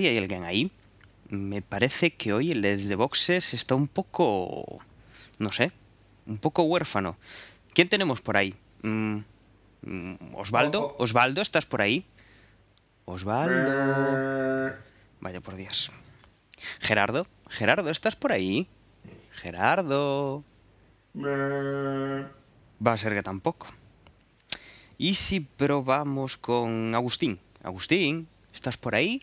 Hola, ¿hay alguien ahí? Me parece que hoy el desde boxes está un poco... no sé, un poco huérfano. ¿Quién tenemos por ahí? Mm, mm, ¿Osvaldo? ¿Osvaldo, estás por ahí? Osvaldo... Vaya por Dios. Gerardo, Gerardo, ¿estás por ahí? Gerardo... Va a ser que tampoco. ¿Y si probamos con Agustín? Agustín, ¿estás por ahí?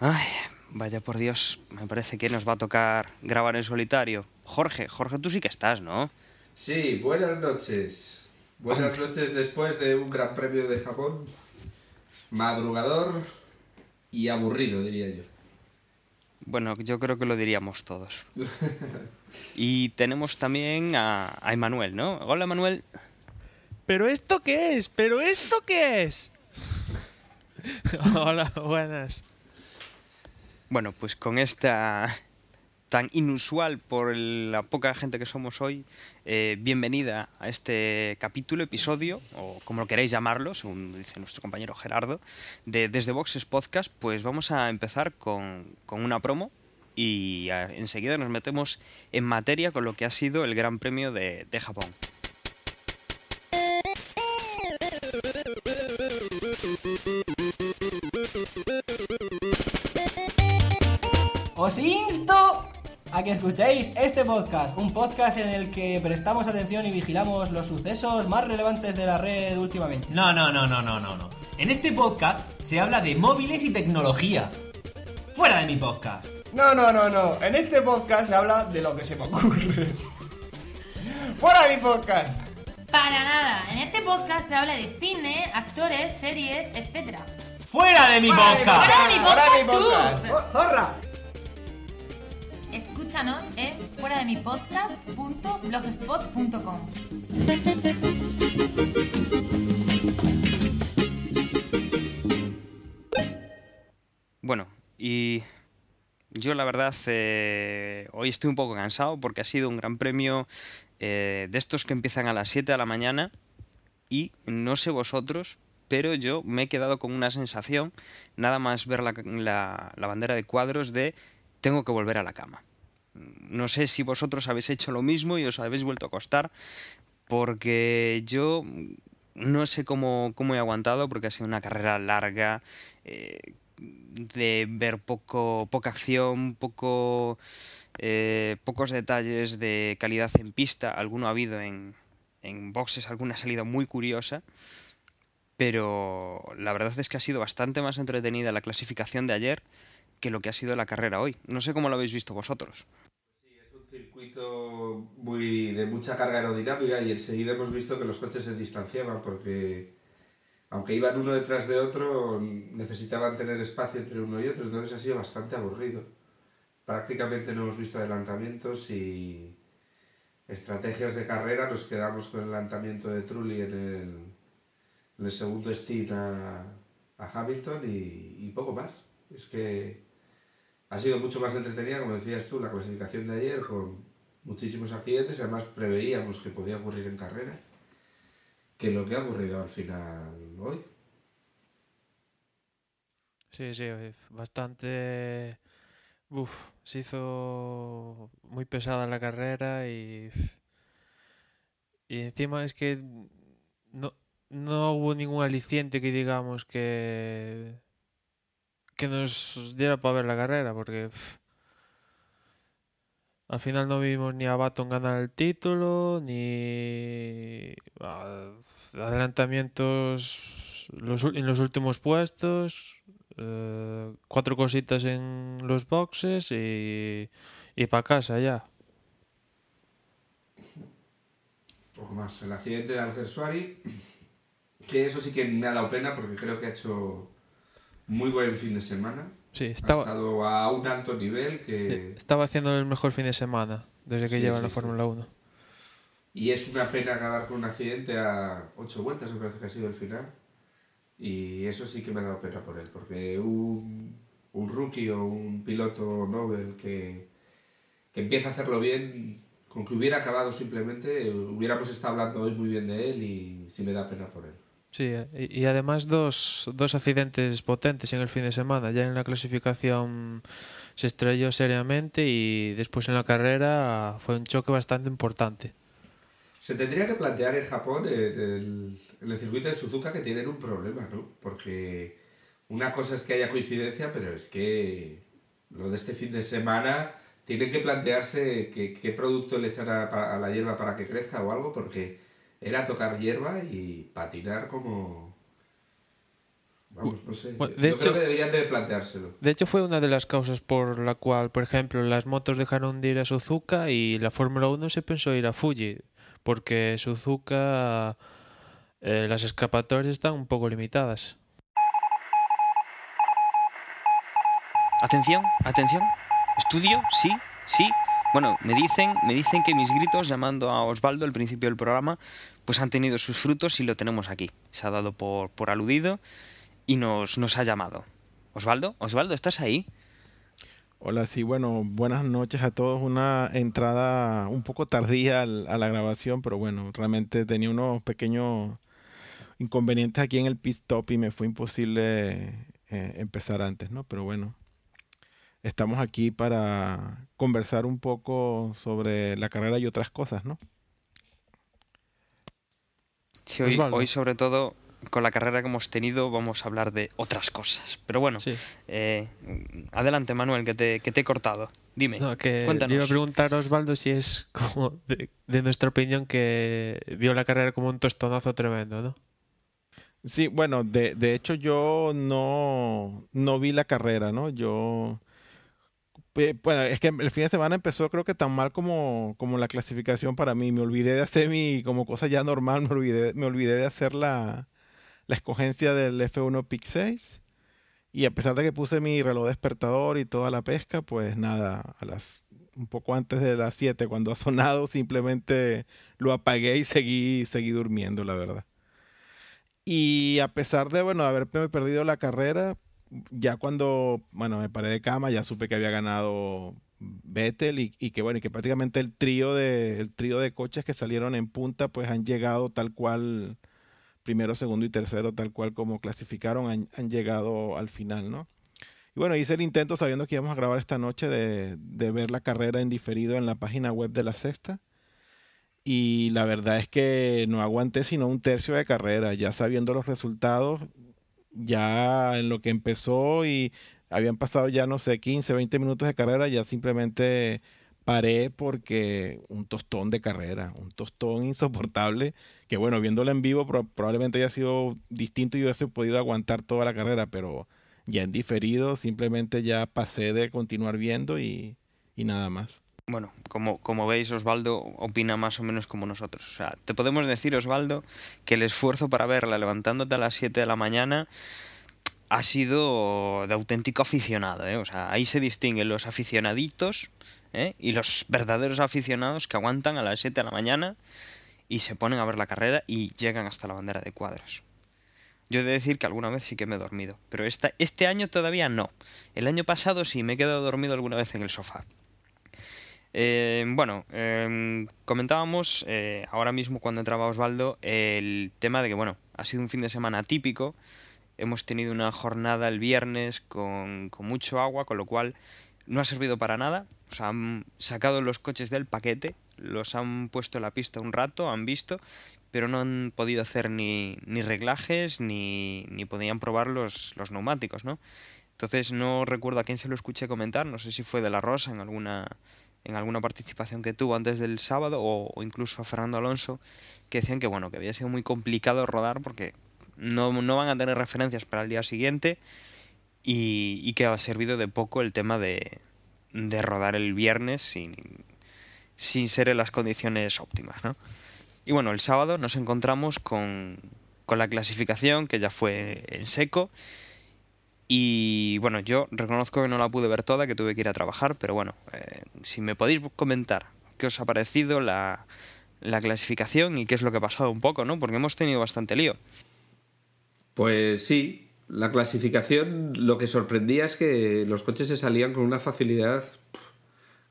Ay, vaya por Dios, me parece que nos va a tocar grabar en solitario. Jorge, Jorge, tú sí que estás, ¿no? Sí, buenas noches. Buenas noches después de un gran premio de Japón. Madrugador y aburrido, diría yo. Bueno, yo creo que lo diríamos todos. Y tenemos también a, a Emanuel, ¿no? Hola, Manuel. ¿Pero esto qué es? ¿Pero esto qué es? Hola, buenas. Bueno, pues con esta tan inusual por la poca gente que somos hoy, eh, bienvenida a este capítulo, episodio, o como lo queréis llamarlo, según dice nuestro compañero Gerardo, de Desde Boxes Podcast, pues vamos a empezar con, con una promo y enseguida nos metemos en materia con lo que ha sido el Gran Premio de Japón. Os insto a que escuchéis este podcast, un podcast en el que prestamos atención y vigilamos los sucesos más relevantes de la red últimamente. No, no, no, no, no, no, no. En este podcast se habla de móviles y tecnología. Fuera de mi podcast. No, no, no, no. En este podcast se habla de lo que se me ocurre. ¡Fuera de mi podcast! Para nada, en este podcast se habla de cine, actores, series, etc. ¡Fuera de mi podcast! ¡Fuera de mi ¡Fuera de mi podcast, podcast! tú! ¡Oh, ¡Zorra! Escúchanos en fuera de mi podcast.blogspot.com. Bueno, y yo la verdad eh, hoy estoy un poco cansado porque ha sido un gran premio eh, de estos que empiezan a las 7 de la mañana y no sé vosotros, pero yo me he quedado con una sensación, nada más ver la, la- la bandera de cuadros de tengo que volver a la cama. No sé si vosotros habéis hecho lo mismo y os habéis vuelto a acostar, porque yo no sé cómo, cómo he aguantado, porque ha sido una carrera larga, eh, de ver poco, poca acción, poco, eh, pocos detalles de calidad en pista. Alguno ha habido en, en boxes, alguna salida muy curiosa. Pero la verdad es que ha sido bastante más entretenida la clasificación de ayer que lo que ha sido la carrera hoy. No sé cómo lo habéis visto vosotros. Es un circuito muy de mucha carga aerodinámica y enseguida hemos visto que los coches se distanciaban porque aunque iban uno detrás de otro necesitaban tener espacio entre uno y otro, entonces ha sido bastante aburrido. Prácticamente no hemos visto adelantamientos y estrategias de carrera, nos quedamos con el adelantamiento de Trulli en el, en el segundo stint a, a Hamilton y, y poco más. Es que ha sido mucho más entretenida, como decías tú, la clasificación de ayer con muchísimos accidentes, además preveíamos que podía ocurrir en carrera, que lo que ha ocurrido al final hoy. Sí, sí, eh, bastante... Uf, se hizo muy pesada la carrera y... Y encima es que no, no hubo ningún aliciente que digamos que... que nos diera para ver la carrera, porque... al final no vimos ni a Baton ganar el título, ni adelantamientos en los últimos puestos, eh, cuatro cositas en los boxes y, y para casa ya. Poco más. El accidente de Alger Suari, que eso sí que me ha dado pena porque creo que ha hecho muy buen fin de semana. Sí, Ha estaba, estado a un alto nivel que... estaba haciendo el mejor fin de semana desde que Sí, lleva sí, la. Fórmula 1. Y es una pena acabar con un accidente a ocho vueltas, me parece que ha sido el final. Y eso sí que me ha dado pena por él, porque un, un rookie o un piloto Nobel que, que empieza a hacerlo bien, con que hubiera acabado simplemente, hubiéramos estado hablando hoy muy bien de él y sí me da pena por él. Sí, eh, y, además dos, dos accidentes potentes en el fin de semana. Ya en la clasificación se estrelló seriamente y después en la carrera fue un choque bastante importante. Se tendría que plantear en Japón, en el, el circuito de Suzuka, que tienen un problema, ¿no? Porque una cosa es que haya coincidencia, pero es que lo de este fin de semana tienen que plantearse qué, producto le echan a, a la hierba para que crezca o algo, porque era tocar hierba y patinar como... Vamos, no sé. Bueno, Yo de creo hecho- que deberían de planteárselo. De hecho, fue una de las causas por la cual, por ejemplo, las motos dejaron de ir a Suzuka y la Fórmula 1 se pensó ir a Fuji, porque Suzuka eh, las escapatorias están un poco limitadas. Atención, atención. Estudio, sí, sí. Bueno, me dicen, me dicen que mis gritos llamando a Osvaldo al principio del programa, pues han tenido sus frutos y lo tenemos aquí. Se ha dado por, por aludido y nos, nos ha llamado. Osvaldo, Osvaldo, ¿estás ahí? Hola, sí, bueno, buenas noches a todos. Una entrada un poco tardía a la grabación, pero bueno, realmente tenía unos pequeños inconvenientes aquí en el pit stop y me fue imposible eh, empezar antes, ¿no? Pero bueno, estamos aquí para conversar un poco sobre la carrera y otras cosas, ¿no? Sí, hoy, sobre todo con la carrera que hemos tenido vamos a hablar de otras cosas. Pero bueno, Sí. eh, adelante Manuel, que te, que te he cortado. Dime, No, que cuéntanos. iba a preguntar a Osvaldo si es como de, de nuestra opinión que vio la carrera como un tostonazo tremendo, ¿no? Sí, bueno, de, de hecho yo no, no vi la carrera, ¿no? Yo, bueno, es que el fin de semana empezó creo que tan mal como, como la clasificación para mí. Me olvidé de hacer mi, como cosa ya normal, me olvidé, me olvidé de hacer la, la escogencia del F1 Pick 6. Y a pesar de que puse mi reloj despertador y toda la pesca, pues nada, a las un poco antes de las 7 cuando ha sonado, simplemente lo apagué y seguí, seguí durmiendo, la verdad. Y a pesar de, bueno, haberme perdido la carrera, ya cuando, bueno, me paré de cama, ya supe que había ganado Vettel y, que, bueno, y que prácticamente el trío de, el trío de coches que salieron en punta, pues han llegado tal cual, primero, segundo y tercero, tal cual como clasificaron, han, han llegado al final, ¿no? Y bueno, hice el intento sabiendo que íbamos a grabar esta noche de, de ver la carrera en diferido en la página web de la sexta. Y la verdad es que no aguanté sino un tercio de carrera, ya sabiendo los resultados, ya en lo que empezó y habían pasado ya, no sé, 15, 20 minutos de carrera, ya simplemente paré porque un tostón de carrera, un tostón insoportable, que bueno, viéndolo en vivo pro- probablemente haya sido distinto y hubiese podido aguantar toda la carrera, pero ya en diferido simplemente ya pasé de continuar viendo y, y nada más. Bueno, como, como veis, Osvaldo opina más o menos como nosotros. O sea, te podemos decir, Osvaldo, que el esfuerzo para verla levantándote a las 7 de la mañana ha sido de auténtico aficionado. ¿eh? O sea, ahí se distinguen los aficionaditos ¿eh? y los verdaderos aficionados que aguantan a las 7 de la mañana y se ponen a ver la carrera y llegan hasta la bandera de cuadros. Yo he de decir que alguna vez sí que me he dormido, pero esta, este año todavía no. El año pasado sí me he quedado dormido alguna vez en el sofá. Eh, bueno, eh, comentábamos eh, ahora mismo cuando entraba Osvaldo el tema de que, bueno, ha sido un fin de semana atípico. Hemos tenido una jornada el viernes con, con mucho agua, con lo cual no ha servido para nada. O sea, han sacado los coches del paquete, los han puesto en la pista un rato, han visto, pero no han podido hacer ni, ni reglajes ni, ni podían probar los, los neumáticos, ¿no? Entonces no recuerdo a quién se lo escuché comentar, no sé si fue de la Rosa en alguna en alguna participación que tuvo antes del sábado o, incluso a Fernando Alonso que decían que bueno que había sido muy complicado rodar porque no, no van a tener referencias para el día siguiente y, y que ha servido de poco el tema de, de rodar el viernes sin, sin ser en las condiciones óptimas ¿no? y bueno el sábado nos encontramos con, con la clasificación que ya fue en seco y bueno, yo reconozco que no la pude ver toda, que tuve que ir a trabajar, pero bueno, eh, si me podéis comentar qué os ha parecido la, la clasificación y qué es lo que ha pasado un poco, ¿no? Porque hemos tenido bastante lío. Pues sí, la clasificación lo que sorprendía es que los coches se salían con una facilidad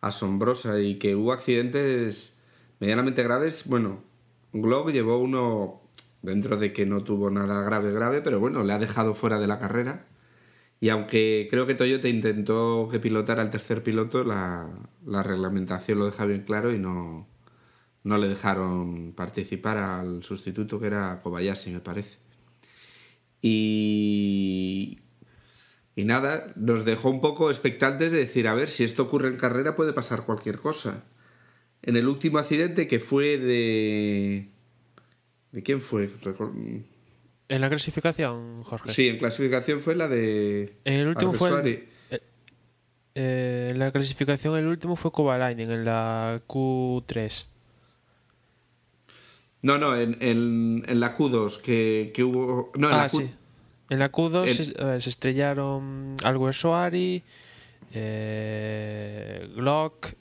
asombrosa y que hubo accidentes medianamente graves. Bueno, Glock llevó uno dentro de que no tuvo nada grave, grave, pero bueno, le ha dejado fuera de la carrera. Y aunque creo que Toyota intentó que pilotara el tercer piloto, la, la reglamentación lo deja bien claro y no, no le dejaron participar al sustituto que era Kobayashi, me parece. Y, y nada, nos dejó un poco expectantes de decir, a ver, si esto ocurre en carrera puede pasar cualquier cosa. En el último accidente que fue de... ¿De quién fue? En la clasificación, Jorge. Sí, en clasificación fue la de... En el último fue el- Alguersuari. Eh, en la clasificación el último fue Kovalainen en la Q3. No, no, en, en, en la Q2 que, que hubo... No, en ah, la Q... sí. En la Q2 En- se, a ver, se estrellaron Alguersuari, eh, Glock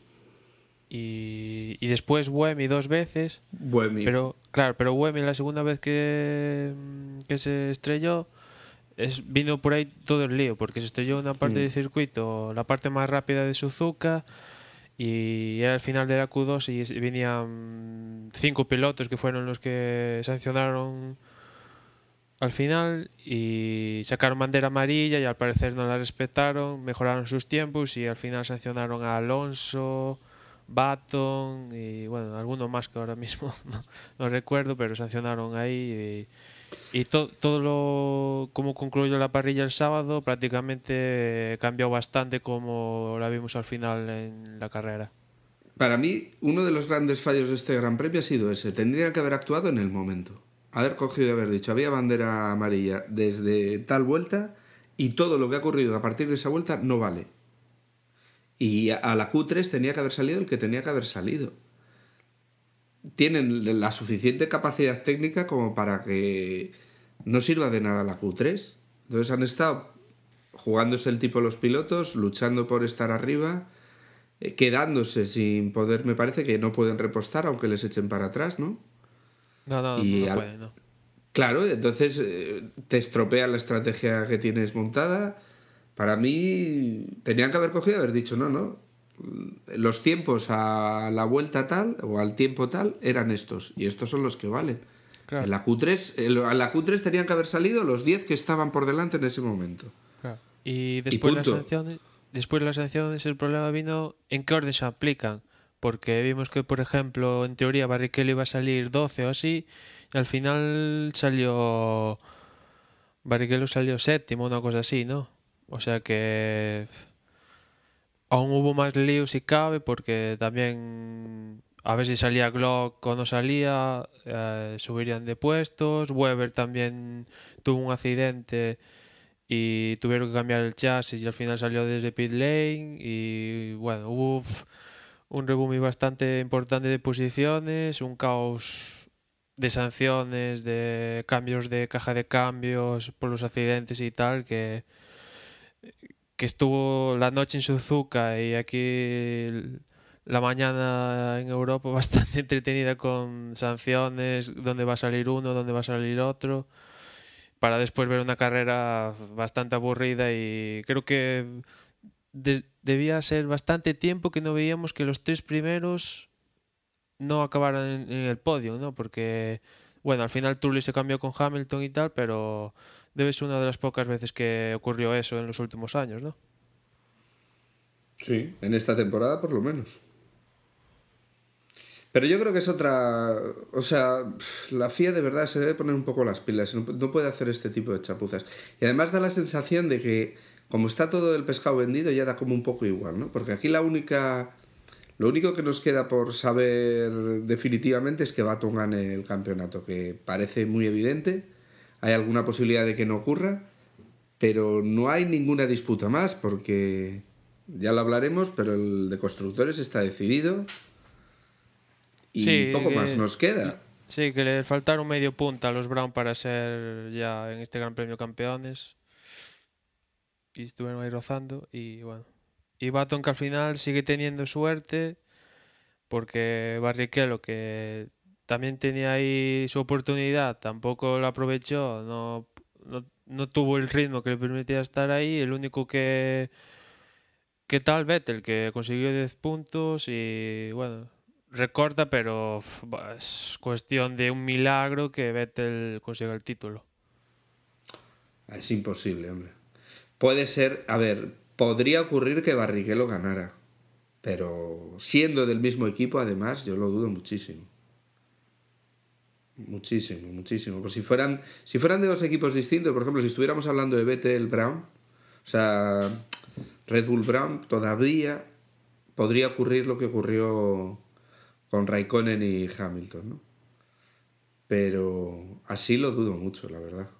y, y después Buemi dos veces. Buemi. Pero, claro, pero Buemi la segunda vez que, mm, que se estrelló es, vino por ahí todo el lío, porque se estrelló una parte Mm. del circuito, la parte más rápida de Suzuka, y era el final de la Q2 y venían cinco pilotos que fueron los que sancionaron al final y sacaron bandera amarilla y al parecer no la respetaron, mejoraron sus tiempos y al final sancionaron a Alonso, Baton y bueno, alguno más que ahora mismo no, recuerdo, pero sancionaron ahí y, y to- todo lo como concluyó la parrilla el sábado prácticamente cambió bastante como la vimos al final en la carrera. Para mí, uno de los grandes fallos de este Gran Premio ha sido ese. Tendrían que haber actuado en el momento. Haber cogido y haber dicho, había bandera amarilla desde tal vuelta y todo lo que ha ocurrido a partir de esa vuelta no vale. Y a- la Q3 tenía que haber salido el que tenía que haber salido. Tienen la suficiente capacidad técnica como para que no sirva de nada la Q3. Entonces han estado jugándose el tipo los pilotos, luchando por estar arriba eh, quedándose sin poder, me parece que no pueden repostar aunque les echen para atrás, ¿no? No, no, Y no, no al- puede, no. Claro, entonces eh, te estropea la estrategia que tienes montada. Para mí tenían que haber cogido y haber dicho, no, no, los tiempos a la vuelta tal o al tiempo tal eran estos y estos son los que valen. Claro. En la Q3, en la- en la Q3 tenían que haber salido los 10 que estaban por delante en ese momento. Claro. Y después las punto. sanciones, después las sanciones el problema vino en qué orden se aplican, porque vimos que por ejemplo en teoría Barrichello iba a salir 12 o así y al final salió Barrichello salió séptimo una cosa así, ¿no? O sea que aún hubo más lío si cabe porque también a ver si salía Glock o no salía, eh, subirían de puestos. Weber también tuvo un accidente y tuvieron que cambiar el chasis y al final salió desde pit lane y bueno, hubo un rebumi bastante importante de posiciones, un caos de sanciones, de cambios de caja de cambios por los accidentes y tal que que estuvo la noche en Suzuka y aquí la mañana en Europa bastante entretenida con sanciones, dónde va a salir uno, dónde va a salir otro, para después ver una carrera bastante aburrida y creo que de- debía ser bastante tiempo que no veíamos que los tres primeros no acabaran en, el podio, ¿no? Porque, bueno, al final Trulli se cambió con Hamilton y tal, pero debe ser una de las pocas veces que ocurrió eso en los últimos años, ¿no? Sí, en esta temporada por lo menos. Pero yo creo que es otra. O sea, la FIA de verdad se debe poner un poco las pilas. No, no puede hacer este tipo de chapuzas. Y además da la sensación de que, como está todo el pescado vendido, ya da como un poco igual, ¿no? Porque aquí la única. Lo único que nos queda por saber definitivamente es que Baton gane el campeonato, que parece muy evidente. Hay alguna posibilidad de que no ocurra, pero no hay ninguna disputa más, porque ya lo hablaremos, pero el de constructores está decidido y Sí, poco más eh, nos queda. Sí, que le faltaron medio punta a los Brown para ser ya en este Gran Premio campeones. Y estuvieron ahí rozando. Y bueno. Y Baton que al final sigue teniendo suerte. Porque Barrichello, que también tenía ahí su oportunidad, tampoco la aprovechó. No, no, tuvo el ritmo que le permitía estar ahí. El único que. Que tal Vettel, que consiguió 10 puntos. Y bueno, recorta, pero es cuestión de un milagro que Vettel consiga el título. Es imposible, hombre. Puede ser, a ver, podría ocurrir que Barrichello ganara, pero siendo del mismo equipo, además, yo lo dudo muchísimo. Muchísimo, muchísimo. Pues si fueran, si fueran de dos equipos distintos, por ejemplo, si estuviéramos hablando de Vettel Brown, o sea, Red Bull Brown, todavía podría ocurrir lo que ocurrió con Raikkonen y Hamilton, ¿no? Pero así lo dudo mucho, la verdad.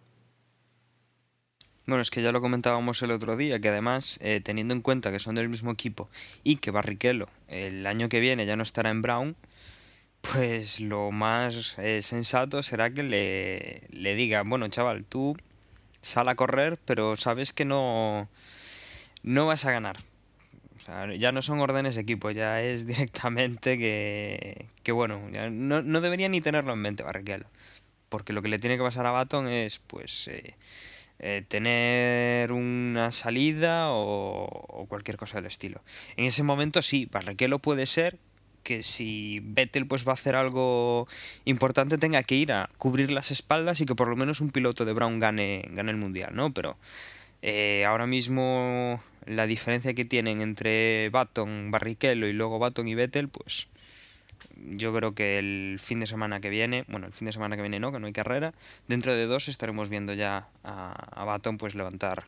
Bueno, es que ya lo comentábamos el otro día, que además, eh, teniendo en cuenta que son del mismo equipo y que Barrichello el año que viene ya no estará en Brown, pues lo más eh, sensato será que le, le digan, bueno, chaval, tú sal a correr, pero sabes que no, no vas a ganar. O sea, ya no son órdenes de equipo, ya es directamente que, que bueno, ya no, no debería ni tenerlo en mente Barrichello. Porque lo que le tiene que pasar a Baton es, pues, eh, eh, tener una salida o, o cualquier cosa del estilo. En ese momento sí, Barrichello puede ser que si Vettel pues va a hacer algo importante tenga que ir a cubrir las espaldas y que por lo menos un piloto de Brown gane, gane el mundial, ¿no? Pero eh, ahora mismo la diferencia que tienen entre Baton, Barrichello y luego Baton y Vettel, pues yo creo que el fin de semana que viene, bueno, el fin de semana que viene no, que no hay carrera, dentro de dos estaremos viendo ya a, a Baton pues levantar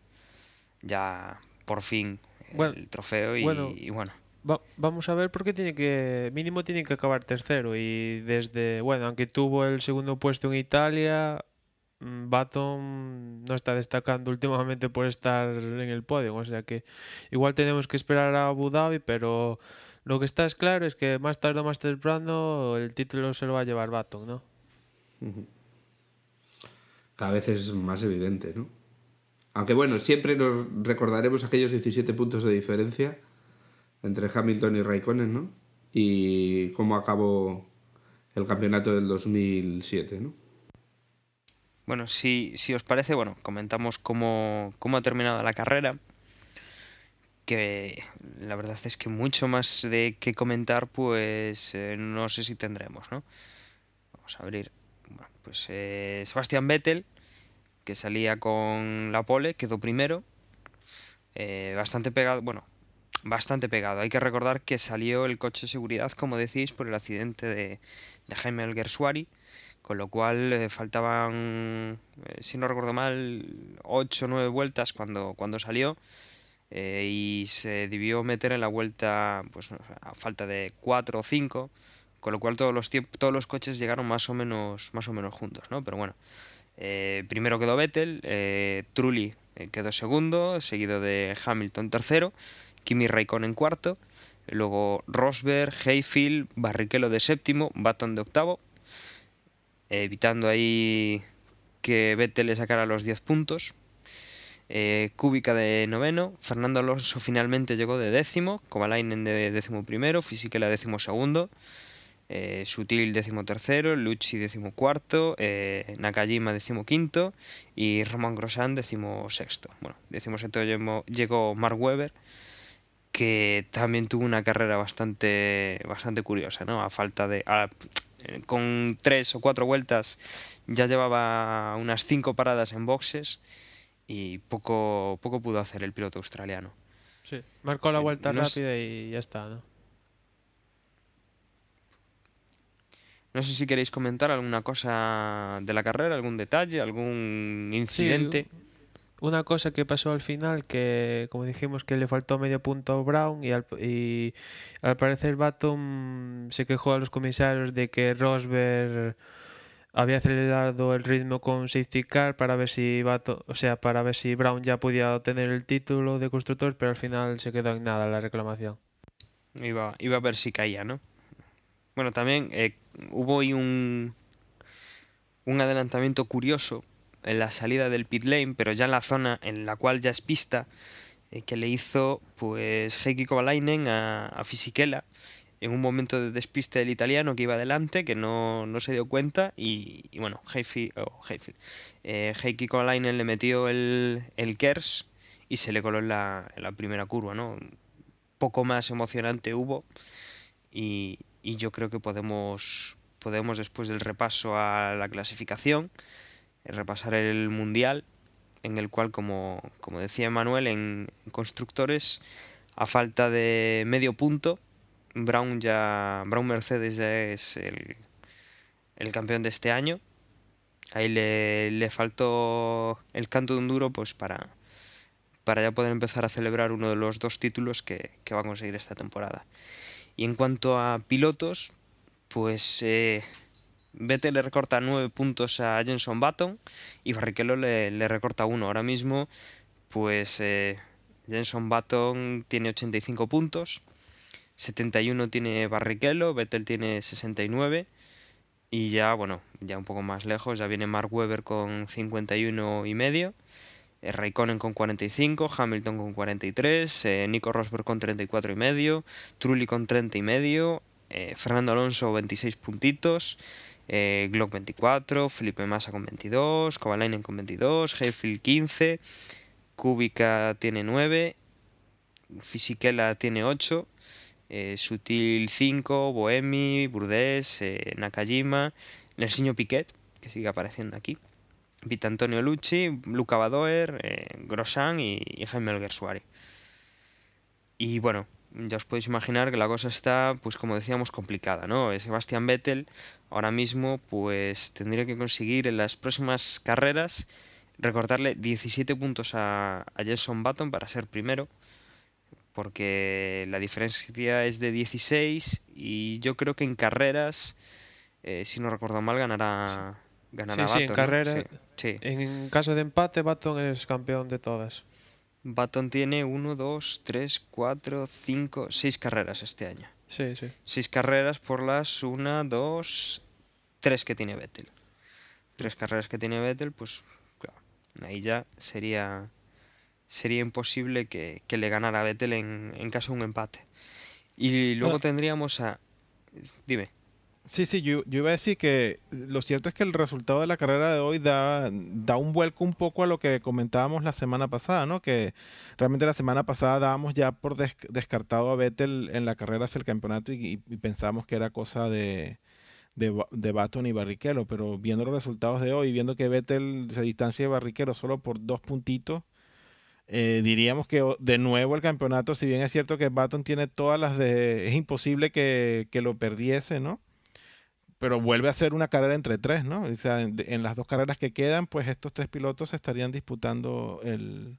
ya por fin el Bueno, trofeo y bueno. y bueno. Va- vamos a ver porque tiene que mínimo tiene que acabar tercero y desde bueno aunque tuvo el segundo puesto en Italia mm, Baton no está destacando últimamente por estar en el podio o sea que igual tenemos que esperar a Abu Dhabi pero lo que está es claro es que más tarde o más temprano el título se lo va a llevar Baton ¿no? Cada vez es más evidente, ¿no? Aunque bueno, siempre nos recordaremos aquellos 17 puntos de diferencia entre Hamilton y Raikkonen, ¿no? Y cómo acabó el campeonato del 2007, ¿no? Bueno, si, si os parece, bueno, comentamos cómo, cómo ha terminado la carrera. Que la verdad es que mucho más de qué comentar, pues eh, no sé si tendremos, ¿no? Vamos a abrir. Bueno, pues eh, Sebastián Vettel, que salía con la pole, quedó primero. Eh, bastante pegado, bueno, bastante pegado. Hay que recordar que salió el coche de seguridad, como decís, por el accidente de, de Jaime Alguersuari, con lo cual eh, faltaban, eh, si no recuerdo mal, 8 o 9 vueltas cuando, cuando salió. eh, y se debió meter en la vuelta pues a falta de 4 o 5 con lo cual todos los todos los coches llegaron más o menos más o menos juntos no pero bueno eh, primero quedó Vettel Trulli quedó segundo seguido de Hamilton tercero Kimi Raikkonen cuarto luego Rosberg Hayfield Barrichello de séptimo Baton de octavo evitando ahí que Vettel le sacara los 10 puntos eh, Kubica de noveno, Fernando Alonso finalmente llegó de décimo, Kovalainen de décimo primero, Fisichella décimo segundo, eh, Sutil décimo tercero, Lucci décimo cuarto, eh, Nakajima décimo quinto y Roman Grosjean décimo sexto. Bueno, décimo sexto llegó Mark Webber, que también tuvo una carrera bastante, bastante curiosa, ¿no? A falta de... a- con tres o cuatro vueltas ya llevaba unas cinco paradas en boxes y poco, poco pudo hacer el piloto australiano. Sí, marcó la Eh, vuelta no rápida y ya está, ¿no? No sé si queréis comentar alguna cosa de la carrera, algún detalle, algún incidente. Una cosa que pasó al final, que como dijimos que le faltó medio punto a Brown y al, parecer Baton se quejó a los comisarios de que Rosberg había acelerado el ritmo con safety car para ver si Baton, o sea, para ver si Brown ya podía obtener el título de constructor, pero al final se quedó en nada la reclamación. Iba, iba a ver si caía, ¿no? Bueno, también eh, hubo ahí un, un adelantamiento curioso en la salida del pit lane, pero ya en la zona en la cual ya es pista, eh, que le hizo pues Heikki Kovalainen a, Fisichella en un momento de despiste del italiano que iba adelante, que no, no se dio cuenta y, bueno, Hayfield, oh, Hayfield, eh, Heikki Kovalainen le metió el, el Kers y se le coló en la, la primera curva, ¿no? Poco más emocionante hubo y, y yo creo que podemos, podemos después del repaso a la clasificación, repasar el Mundial, en el cual, como, como decía Manuel, en constructores, a falta de medio punto, Brown ya Brown Mercedes ya es el, el campeón de este año. Ahí le, le faltó el canto de un duro pues para, para ya poder empezar a celebrar uno de los dos títulos que, que va a conseguir esta temporada. Y en cuanto a pilotos, pues eh, Vettel le recorta 9 puntos a Jenson Button y Barrichello le, le recorta 1. Ahora mismo, pues eh, Jenson Button tiene 85 puntos, 71 tiene Barrichello, Vettel tiene 69 y ya, bueno, ya un poco más lejos, ya viene Mark Webber con 51 y medio. eh, Raikkonen con 45, Hamilton con 43, eh, Nico Rosberg con 34 y medio, Trulli con 30 y medio, eh, Fernando Alonso 26 puntitos, eh, Glock 24, Felipe Massa con 22, Kovalainen con 22, Hayfield 15, Kubica tiene 9, Fisichella tiene 8, eh, Sutil 5, Boemi, Burdés, eh, Nakajima, Nelsinho Piquet, que sigue apareciendo aquí, Vita Antonio Lucci, Luca Badoer, eh, Grosjean y, Jaime Alguersuari. Y bueno, ya os podéis imaginar que la cosa está, pues como decíamos, complicada, ¿no? Sebastián Vettel ahora mismo pues tendría que conseguir en las próximas carreras recortarle 17 puntos a, a Jenson Button para ser primero, porque la diferencia es de 16 y yo creo que en carreras, eh, si no recuerdo mal, ganará, ganará Sí, sí, en Button, ¿no? Sí, sí. En caso de empate, Baton es campeón de todas. Button tiene 1, 2, 3, 4, 5, 6 carreras este año. Sí, sí. 6 carreras por las 1, 2, 3 que tiene Vettel. 3 carreras que tiene Vettel, pues claro, ahí ya sería sería imposible que, que le ganara a Vettel en, en caso de un empate. Y luego Ah. tendríamos a... Dime. Sí, sí, yo, iba a decir que lo cierto es que el resultado de la carrera de hoy da, un vuelco un poco a lo que comentábamos la semana pasada, ¿no? Que realmente la semana pasada dábamos ya por des- descartado a Vettel en la carrera hacia el campeonato y, y pensábamos que era cosa de, de, de Baton y Barrichello, pero viendo los resultados de hoy, viendo que Vettel se distancia de Barrichello solo por dos puntitos, eh, diríamos que de nuevo el campeonato, si bien es cierto que Baton tiene todas las de... Es imposible que, que lo perdiese, ¿no? Pero vuelve a ser una carrera entre tres, ¿no? O sea, en, las dos carreras que quedan, pues estos tres pilotos estarían disputando el,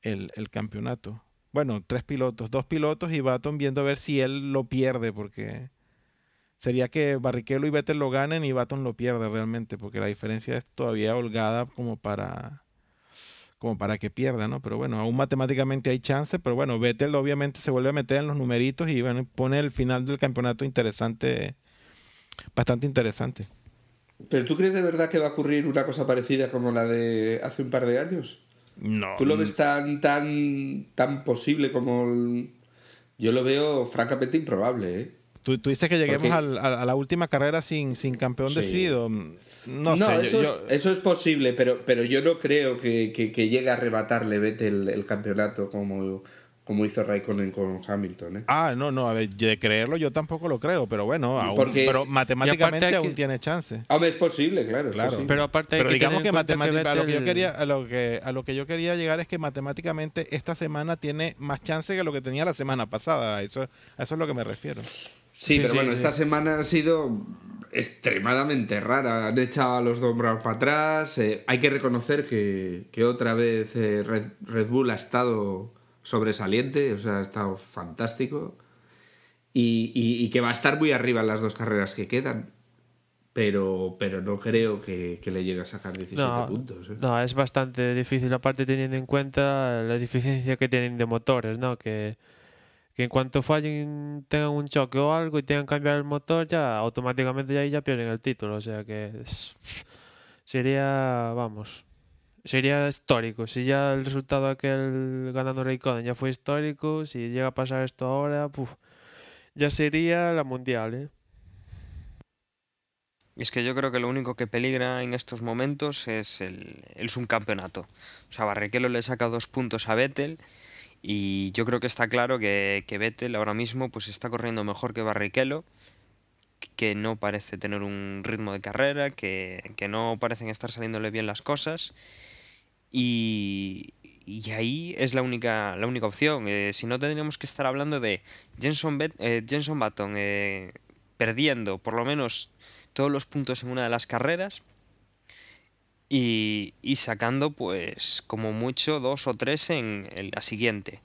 el, el campeonato. Bueno, tres pilotos, dos pilotos y Baton viendo a ver si él lo pierde, porque sería que Barrichello y Vettel lo ganen y Baton lo pierde realmente, porque la diferencia es todavía holgada como para como para que pierda, ¿no? Pero bueno, aún matemáticamente hay chance, pero bueno, Vettel obviamente se vuelve a meter en los numeritos y bueno, pone el final del campeonato interesante, bastante interesante. ¿Pero tú crees de verdad que va a ocurrir una cosa parecida como la de hace un par de años? No. ¿Tú lo ves tan, tan, tan posible como... el- Yo lo veo francamente improbable, ¿eh? Tú, tú dices que lleguemos al- a, a la última carrera sin, sin campeón Sí. decidido. No, No, sé. eso, yo- es, eso es posible, pero, pero yo no creo que, que, que llegue a arrebatarle Vettel el, el campeonato como, como hizo Raikkonen con Hamilton, ¿eh? Ah, no, no, a ver, de creerlo yo tampoco lo creo, pero bueno, aún- Porque- pero matemáticamente aún que- tiene chance. Hombre, es posible, claro. es Claro. posible. Pero aparte hay Pero que digamos que, cuenta matemática- a lo que yo quería, a lo que, a lo que yo quería llegar es que matemáticamente esta semana tiene más chance que lo que tenía la semana pasada. A Eso, a eso es lo que me refiero. Sí, Sí, pero sí, bueno, sí. esta semana ha sido extremadamente rara. Han echado a los dos Brown para atrás. eh, hay que reconocer que, que otra vez eh, Red, Red Bull ha estado sobresaliente, o sea, ha estado fantástico. Y, y- y que va a estar muy arriba en las dos carreras que quedan. Pero, pero no creo que, que le llegue a sacar 17 No, puntos. ¿eh? No, es bastante difícil, aparte teniendo en cuenta la deficiencia que tienen de motores, ¿no? Que, que en cuanto fallen, tengan un choque o algo y tengan que cambiar el motor, ya automáticamente ya, ya pierden el título. O sea que es- sería, vamos, sería histórico. Si ya el resultado aquel ganando Raikkonen ya fue histórico, si llega a pasar esto ahora, puf, ya sería la mundial, ¿eh? Es que yo creo que lo único que peligra en estos momentos es el, el subcampeonato. O sea, Barrichello le saca dos puntos a Vettel Y yo creo que está claro que, que Vettel ahora mismo pues está corriendo mejor que Barrichello, que no parece tener un ritmo de carrera, que, que no parecen estar saliéndole bien las cosas. Y, y ahí es la única, la única opción. Eh, si no, tendríamos que estar hablando de Jenson, eh, Jenson Button eh, perdiendo por lo menos todos los puntos en una de las carreras y, y sacando, pues, como mucho dos o tres en, en la siguiente.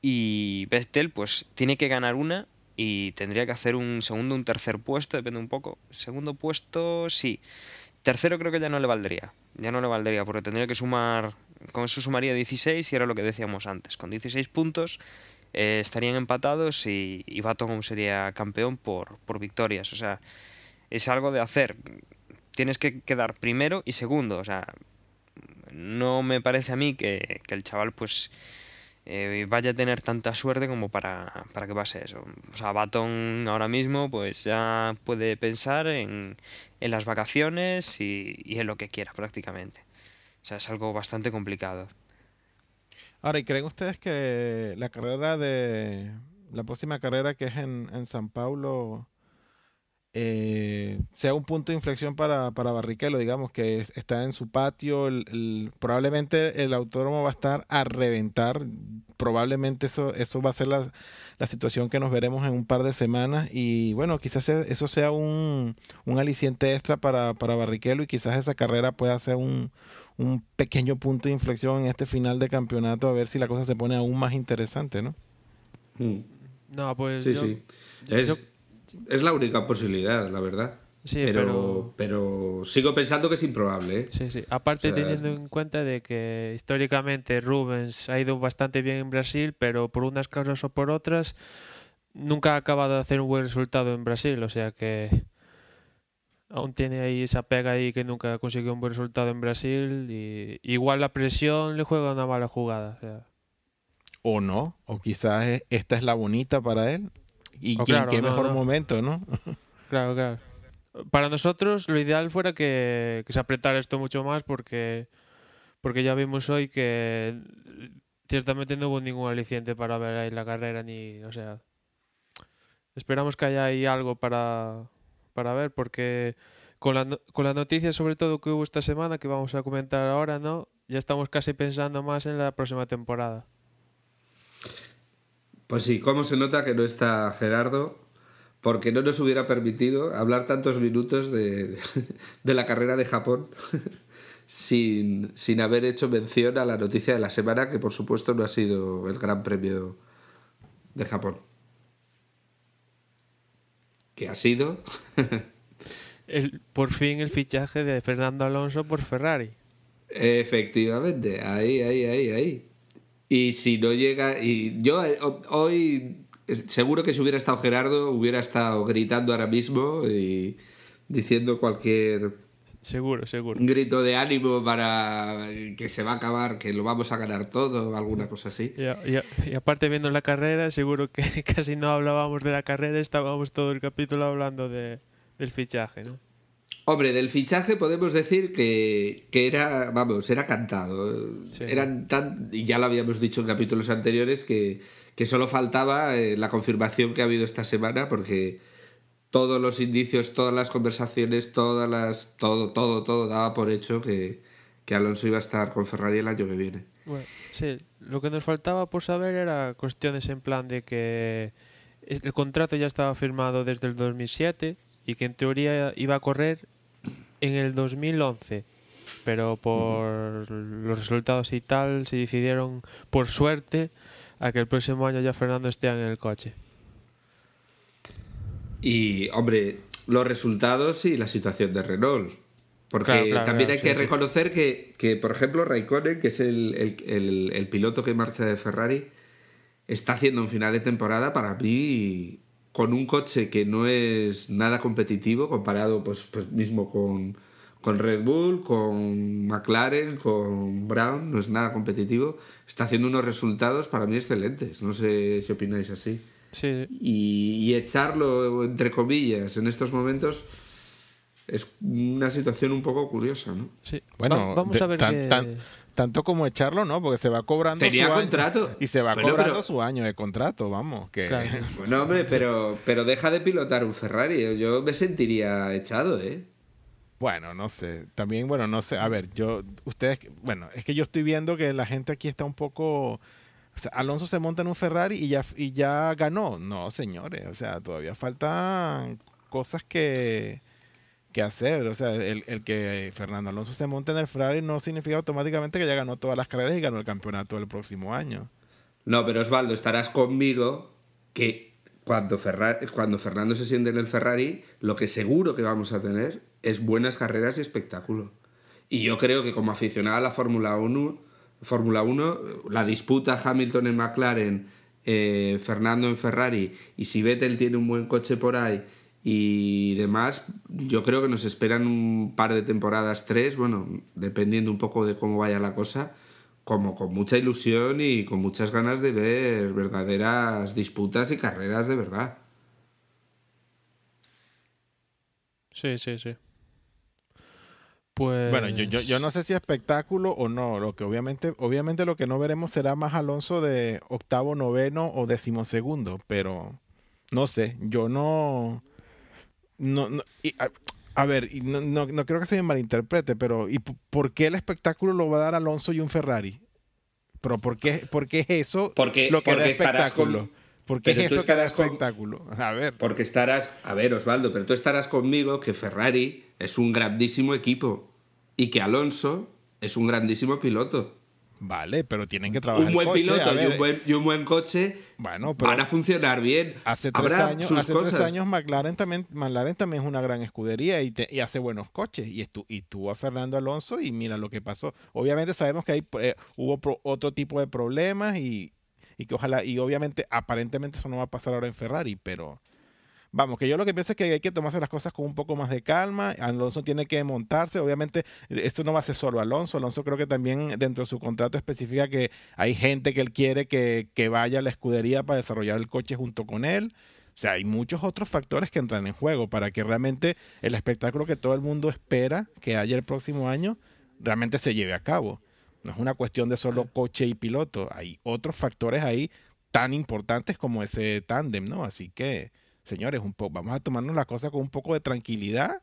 Y Vettel, pues, tiene que ganar una y tendría que hacer un segundo, un tercer puesto, depende un poco. Segundo puesto, sí. Tercero creo que ya no le valdría. Ya no le valdría, porque tendría que sumar. Con eso sumaría 16 y era lo que decíamos antes. Con 16 puntos eh, estarían empatados y, y sería campeón por, por victorias. O sea, es algo de hacer. Tienes que quedar primero y segundo. O sea, no me parece a mí que, que el chaval, pues. Eh, vaya a tener tanta suerte como para, para que pase eso. O sea, Baton ahora mismo pues ya puede pensar en, en las vacaciones y, y en lo que quiera prácticamente. O sea, es algo bastante complicado. Ahora, ¿y creen ustedes que la carrera de la próxima carrera que es en, en San Paulo eh, sea un punto de inflexión para, para Barrichello, digamos, que es- está en su patio, el- el- probablemente el autódromo va a estar a reventar, probablemente eso, eso va a ser la, la situación que nos veremos en un par de semanas y bueno, quizás eso sea un, un aliciente extra para, para Barrichello y quizás esa carrera pueda ser un, un pequeño punto de inflexión en este final de campeonato a ver si la cosa se pone aún más interesante, ¿no? Mm. No, pues Sí, yo- sí. yo- Es, yo- es la única posibilidad, la verdad. Sí, pero, pero sigo pensando que es improbable. ¿eh? Sí, sí. Aparte O sea, teniendo en cuenta de que históricamente Rubens ha ido bastante bien en Brasil, pero por unas causas o por otras nunca ha acabado de hacer un buen resultado en Brasil, o sea que aún tiene ahí esa pega ahí que nunca consiguió un buen resultado en Brasil y igual la presión le juega una mala jugada, o sea, O no, o quizás es- esta es la bonita para él. Y O que- en claro, qué no, mejor no. momento, ¿no? Claro, claro. Para nosotros lo ideal fuera que, que se apretara esto mucho más porque, porque ya vimos hoy que ciertamente no hubo ningún aliciente para ver ahí la carrera ni, o sea, esperamos que haya ahí algo para, para ver porque con la, con la noticia sobre todo que hubo esta semana que vamos a comentar ahora, ¿no? Ya estamos casi pensando más en la próxima temporada. Pues sí, cómo se nota que no está Gerardo, porque no nos hubiera permitido hablar tantos minutos de, de la carrera de Japón sin, sin haber hecho mención a la noticia de la semana, que por supuesto no ha sido el Gran Premio de Japón. Que ha sido El, por fin el fichaje de Fernando Alonso por Ferrari. Efectivamente, ahí, ahí, ahí, ahí. Y si no llega, y yo eh, ho- hoy seguro que si hubiera estado Gerardo, hubiera estado gritando ahora mismo y diciendo cualquier Seguro, seguro. grito de ánimo para que se va a acabar, que lo vamos a ganar todo, alguna cosa así. Y aparte viendo la carrera, seguro que casi no hablábamos de la carrera, estábamos todo el capítulo hablando de, del fichaje, ¿no? Hombre, del fichaje podemos decir que, que era, vamos, era cantado. Sí. Eran tan, y ya lo habíamos dicho en capítulos anteriores, que, que solo faltaba eh, la confirmación que ha habido esta semana, porque todos los indicios, todas las conversaciones, todas las. todo, todo, todo daba por hecho que, que Alonso iba a estar con Ferrari el año que viene. Bueno, sí, lo que nos faltaba por saber era cuestiones en plan de que el contrato ya estaba firmado desde el 2007 y que en teoría iba a correr en el 2011, pero por los resultados y tal se decidieron, por suerte, a que el próximo año ya Fernando esté en el coche. Y, hombre, los resultados y la situación de Renault. Porque Claro, claro, también claro, hay que sí. reconocer que, que, por ejemplo, Raikkonen, que es el, el- el- el piloto que marcha de Ferrari, está haciendo un final de temporada para mí con un coche que no es nada competitivo comparado pues, pues mismo con, con Red Bull, con McLaren, con Brown, no es nada competitivo. Está haciendo unos resultados para mí excelentes. No sé si opináis así. Sí, Y, y echarlo, entre comillas, en estos momentos es una situación un poco curiosa, ¿no? Sí. Bueno, Va- vamos de- a ver tan- que... tan- tanto como echarlo, ¿no? Porque se va cobrando Tenía su año- contrato. y se va Bueno, cobrando pero- su año de contrato, vamos, que Claro. Bueno, hombre, pero, pero deja de pilotar un Ferrari. Yo me sentiría echado, ¿eh? Bueno, no sé. También, bueno, no sé. A ver, yo, ustedes, bueno, es que yo estoy viendo que la gente aquí está un poco. O sea, Alonso se monta en un Ferrari y ya, y ya ganó. No, señores. O sea, todavía faltan cosas que, que hacer. O sea, el, el que Fernando Alonso se monte en el Ferrari no significa automáticamente que ya ganó todas las carreras y ganó el campeonato del próximo año. No, pero Osvaldo, estarás conmigo que cuando, cuando Fernando se siente en el Ferrari, lo que seguro que vamos a tener es buenas carreras y espectáculo. Y yo creo que como aficionado a la Fórmula 1, Fórmula 1, la disputa Hamilton en McLaren, eh, Fernando en Ferrari, y si Vettel tiene un buen coche por ahí y demás, yo creo que nos esperan un par de temporadas, tres, bueno, dependiendo un poco de cómo vaya la cosa, como con mucha ilusión y con muchas ganas de ver verdaderas disputas y carreras de verdad. Sí, sí, sí. Pues... Bueno, yo, yo, yo no sé si espectáculo o no. Lo que obviamente, obviamente lo que no veremos será más Alonso de octavo, noveno o decimosegundo, pero no sé, yo no. No, no- y, a, a ver, y no, no, no creo que se me malinterprete, pero ¿y por qué el espectáculo lo va a dar Alonso y un Ferrari? Pero ¿por qué, por qué es eso Porque- lo que porque espectáculo? con- ¿Por qué es eso que da estarás con- espectáculo? A ver. Porque estarás, a ver Osvaldo, pero tú estarás conmigo que Ferrari es un grandísimo equipo y que Alonso es un grandísimo piloto. Vale, pero tienen que trabajar Un el buen coche, piloto y un buen, y un buen coche Bueno, pero van a funcionar bien. Hace tres Habrá años, sus hace cosas. tres años McLaren también, McLaren también es una gran escudería y, te- y hace buenos coches. Y, estu- y tuvo a Fernando Alonso y mira lo que pasó. Obviamente sabemos que hay, eh, hubo pro- otro tipo de problemas y, y que ojalá, y obviamente aparentemente eso no va a pasar ahora en Ferrari, pero vamos, que yo lo que pienso es que hay que tomarse las cosas con un poco más de calma. Alonso tiene que montarse. Obviamente esto no va a ser solo Alonso. Alonso creo que también dentro de su contrato especifica que hay gente que él quiere que, que vaya a la escudería para desarrollar el coche junto con él. O sea, hay muchos otros factores que entran en juego para que realmente el espectáculo que todo el mundo espera que haya el próximo año realmente se lleve a cabo. No es una cuestión de solo coche y piloto. Hay otros factores ahí tan importantes como ese tándem, ¿no? Así que, señores, un poco, vamos a tomarnos la cosa con un poco de tranquilidad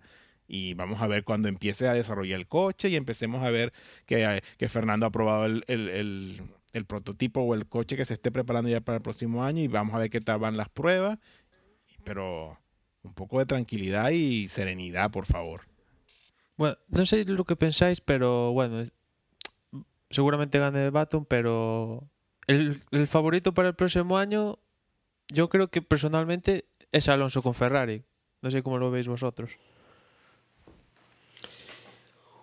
y vamos a ver cuando empiece a desarrollar el coche y empecemos a ver que, eh, que Fernando ha probado el, el- el- el prototipo o el coche que se esté preparando ya para el próximo año y vamos a ver qué tal van las pruebas. Pero un poco de tranquilidad y serenidad, por favor. Bueno, no sé lo que pensáis, pero bueno, seguramente gane Baton, pero el, el favorito para el próximo año, yo creo que personalmente es Alonso con Ferrari. No sé cómo lo veis vosotros.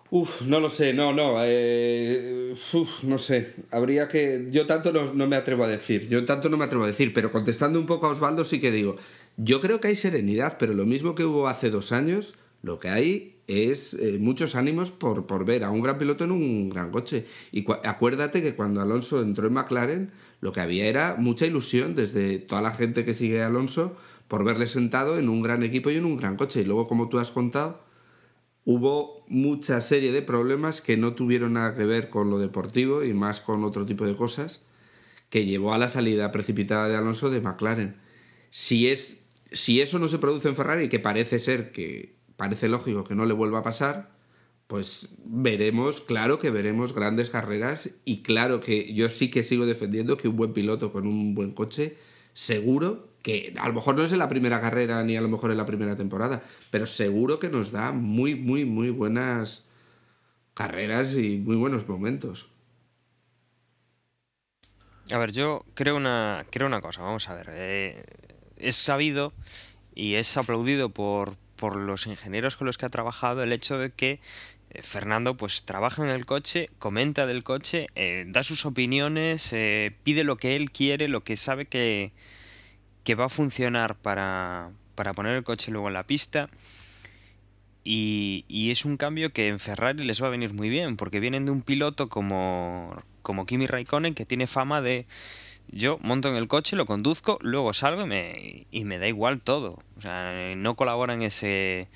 Uf, no lo sé, no, no. eh, uf, no sé. Habría que. Yo tanto no, no me atrevo a decir. Yo tanto no me atrevo a decir. Pero contestando un poco a Osvaldo, sí que digo. Yo creo que hay serenidad, pero lo mismo que hubo hace dos años, lo que hay es eh, muchos ánimos por, por ver a un gran piloto en un gran coche. Y acuérdate que cuando Alonso entró en McLaren, lo que había era mucha ilusión desde toda la gente que sigue a Alonso por verle sentado en un gran equipo y en un gran coche. Y luego, como tú has contado, hubo mucha serie de problemas que no tuvieron nada que ver con lo deportivo y más con otro tipo de cosas que llevó a la salida precipitada de Alonso de McLaren. Si, es, si eso no se produce en Ferrari, que parece ser que parece lógico que no le vuelva a pasar, pues veremos, claro que veremos grandes carreras y claro que yo sí que sigo defendiendo que un buen piloto con un buen coche, seguro que a lo mejor no es en la primera carrera ni a lo mejor en la primera temporada, pero seguro que nos da muy, muy, muy buenas carreras y muy buenos momentos. A ver, yo creo una, creo una cosa, vamos a ver. eh, es sabido y es aplaudido por, por los ingenieros con los que ha trabajado el hecho de que eh, Fernando pues trabaja en el coche, comenta del coche, eh, da sus opiniones, pide lo que él quiere, lo que sabe que, que va a funcionar para, para poner el coche luego en la pista. Y, y es un cambio que en Ferrari les va a venir muy bien, porque vienen de un piloto como, como Kimi Raikkonen, que tiene fama de yo monto en el coche, lo conduzco, luego salgo y me, y me da igual todo. O sea, no colabora en ese,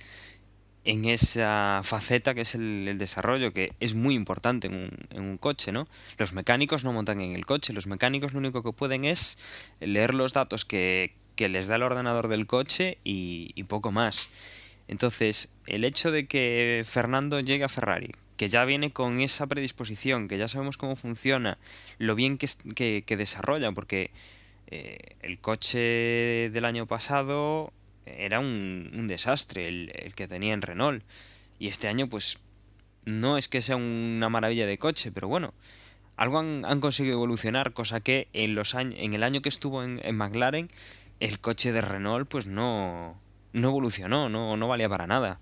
en esa faceta que es el, desarrollo, que es muy importante en un, en un coche, ¿no? Los mecánicos no montan en el coche, los mecánicos lo único que pueden es leer los datos que, que les da el ordenador del coche y, poco más. Entonces, el hecho de que Fernando llegue a Ferrari, que ya viene con esa predisposición, que ya sabemos cómo funciona, lo bien que, que desarrolla, porque eh, el coche del año pasado era un, desastre, el, que tenía en Renault. Y este año, pues, no es que sea una maravilla de coche, pero bueno, algo han, han conseguido evolucionar, cosa que en, los años, en el año que estuvo en, en McLaren, el coche de Renault, pues no, no evolucionó, no, no valía para nada.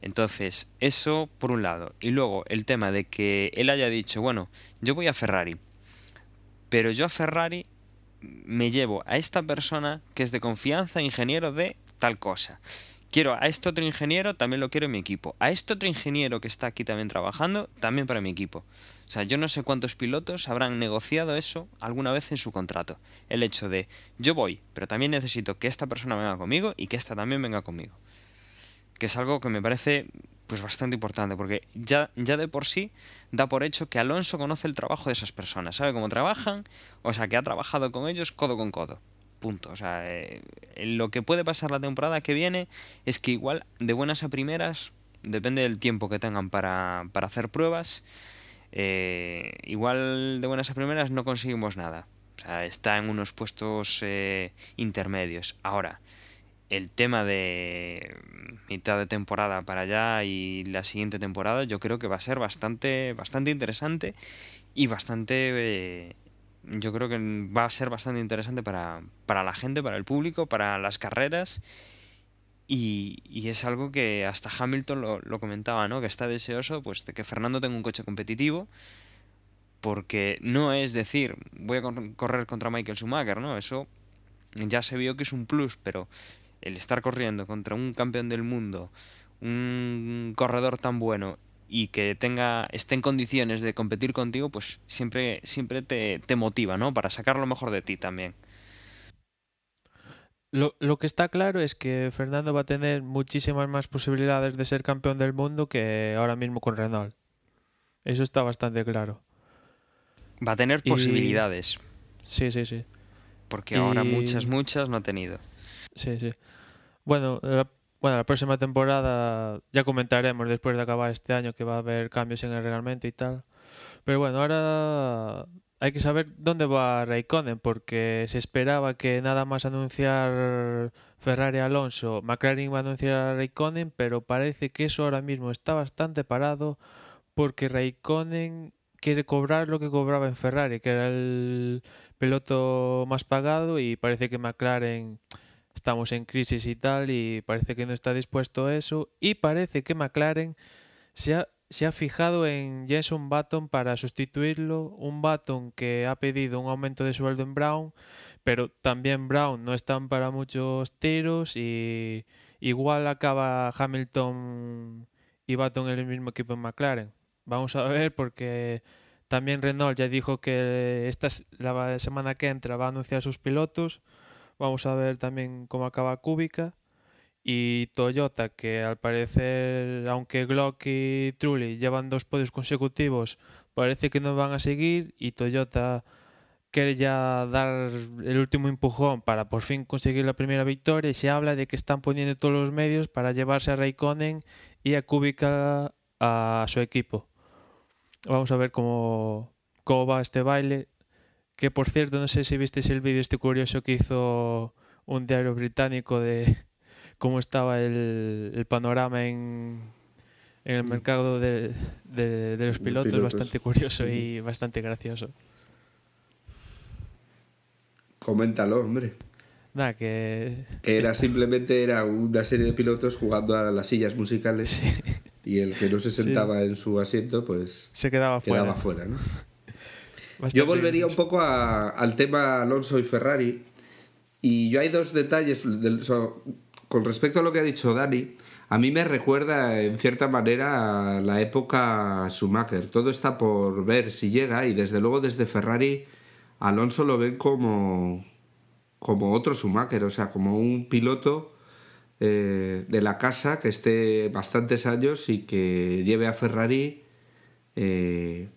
Entonces, eso por un lado. Y luego el tema de que él haya dicho, bueno, yo voy a Ferrari, pero yo a Ferrari me llevo a esta persona que es de confianza, ingeniero de tal cosa. Quiero a este otro ingeniero, también lo quiero en mi equipo. A este otro ingeniero que está aquí también trabajando, también para mi equipo. O sea, yo no sé cuántos pilotos habrán negociado eso alguna vez en su contrato. El hecho de, yo voy, pero también necesito que esta persona venga conmigo y que esta también venga conmigo. Que es algo que me parece pues bastante importante, porque ya, ya de por sí da por hecho que Alonso conoce el trabajo de esas personas, sabe cómo trabajan, o sea, que ha trabajado con ellos codo con codo. Punto. O sea, eh, lo que puede pasar la temporada que viene es que igual de buenas a primeras, depende del tiempo que tengan para, para hacer pruebas, eh, igual de buenas a primeras no conseguimos nada. O sea, está en unos puestos eh, intermedios. Ahora, el tema de mitad de temporada para allá y la siguiente temporada, yo creo que va a ser bastante, bastante interesante y bastante eh, yo creo que va a ser bastante interesante para, para la gente, para el público, para las carreras. Y, y es algo que hasta Hamilton lo, lo comentaba, ¿no? Que está deseoso pues, de que Fernando tenga un coche competitivo. Porque no es decir, voy a cor- correr contra Michael Schumacher, ¿no? Eso ya se vio que es un plus, pero el estar corriendo contra un campeón del mundo, un corredor tan bueno y que tenga esté en condiciones de competir contigo, pues siempre siempre te, te motiva, ¿no? Para sacar lo mejor de ti también. Lo, lo que está claro es que Fernando va a tener muchísimas más posibilidades de ser campeón del mundo que ahora mismo con Renault. Eso está bastante claro. Va a tener Y- posibilidades, Sí, sí, sí. porque ahora muchas, muchas no ha tenido. Sí, sí. Bueno, la, bueno, la próxima temporada ya comentaremos después de acabar este año que va a haber cambios en el reglamento y tal. Pero bueno, ahora hay que saber dónde va Raikkonen porque se esperaba que nada más anunciar Ferrari Alonso, McLaren iba a anunciar a Raikkonen, pero parece que eso ahora mismo está bastante parado porque Raikkonen quiere cobrar lo que cobraba en Ferrari, que era el piloto más pagado y parece que McLaren estamos en crisis y tal y parece que no está dispuesto a eso y parece que McLaren se ha, se ha fijado en Jenson Button para sustituirlo, un Button que ha pedido un aumento de sueldo en Brown, pero también Brown no están para muchos tiros y igual acaba Hamilton y Button en el mismo equipo en McLaren. Vamos a ver porque también Renault ya dijo que esta la semana que entra va a anunciar sus pilotos. Vamos a ver también cómo acaba Kubica. Y Toyota, que al parecer, aunque Glock y Trulli llevan dos podios consecutivos, parece que no van a seguir. Y Toyota quiere ya dar el último empujón para por fin conseguir la primera victoria. Y se habla de que están poniendo todos los medios para llevarse a Raikkonen y a Kubica a su equipo. Vamos a ver cómo, cómo va este baile. Que por cierto, no sé si visteis el vídeo este curioso que hizo un diario británico de cómo estaba el, el panorama en, en el mercado de, de- de los pilotos, pilotos. bastante curioso y bastante gracioso. Coméntalo, hombre. Nada, que... Que era simplemente era una serie de pilotos jugando a las sillas musicales sí, y el que no se Sí. sentaba en su asiento, pues se quedaba fuera. quedaba fuera, ¿no? Bastante Yo volvería un poco a- al tema Alonso y Ferrari. Y yo hay dos detalles del- so- con respecto a lo que ha dicho Dani. A mí me recuerda en cierta manera a la época Schumacher. Todo está por ver si llega y desde luego desde Ferrari Alonso lo ven como, como otro Schumacher, o sea, como un piloto eh, de la casa que esté bastantes años y que lleve a Ferrari, eh,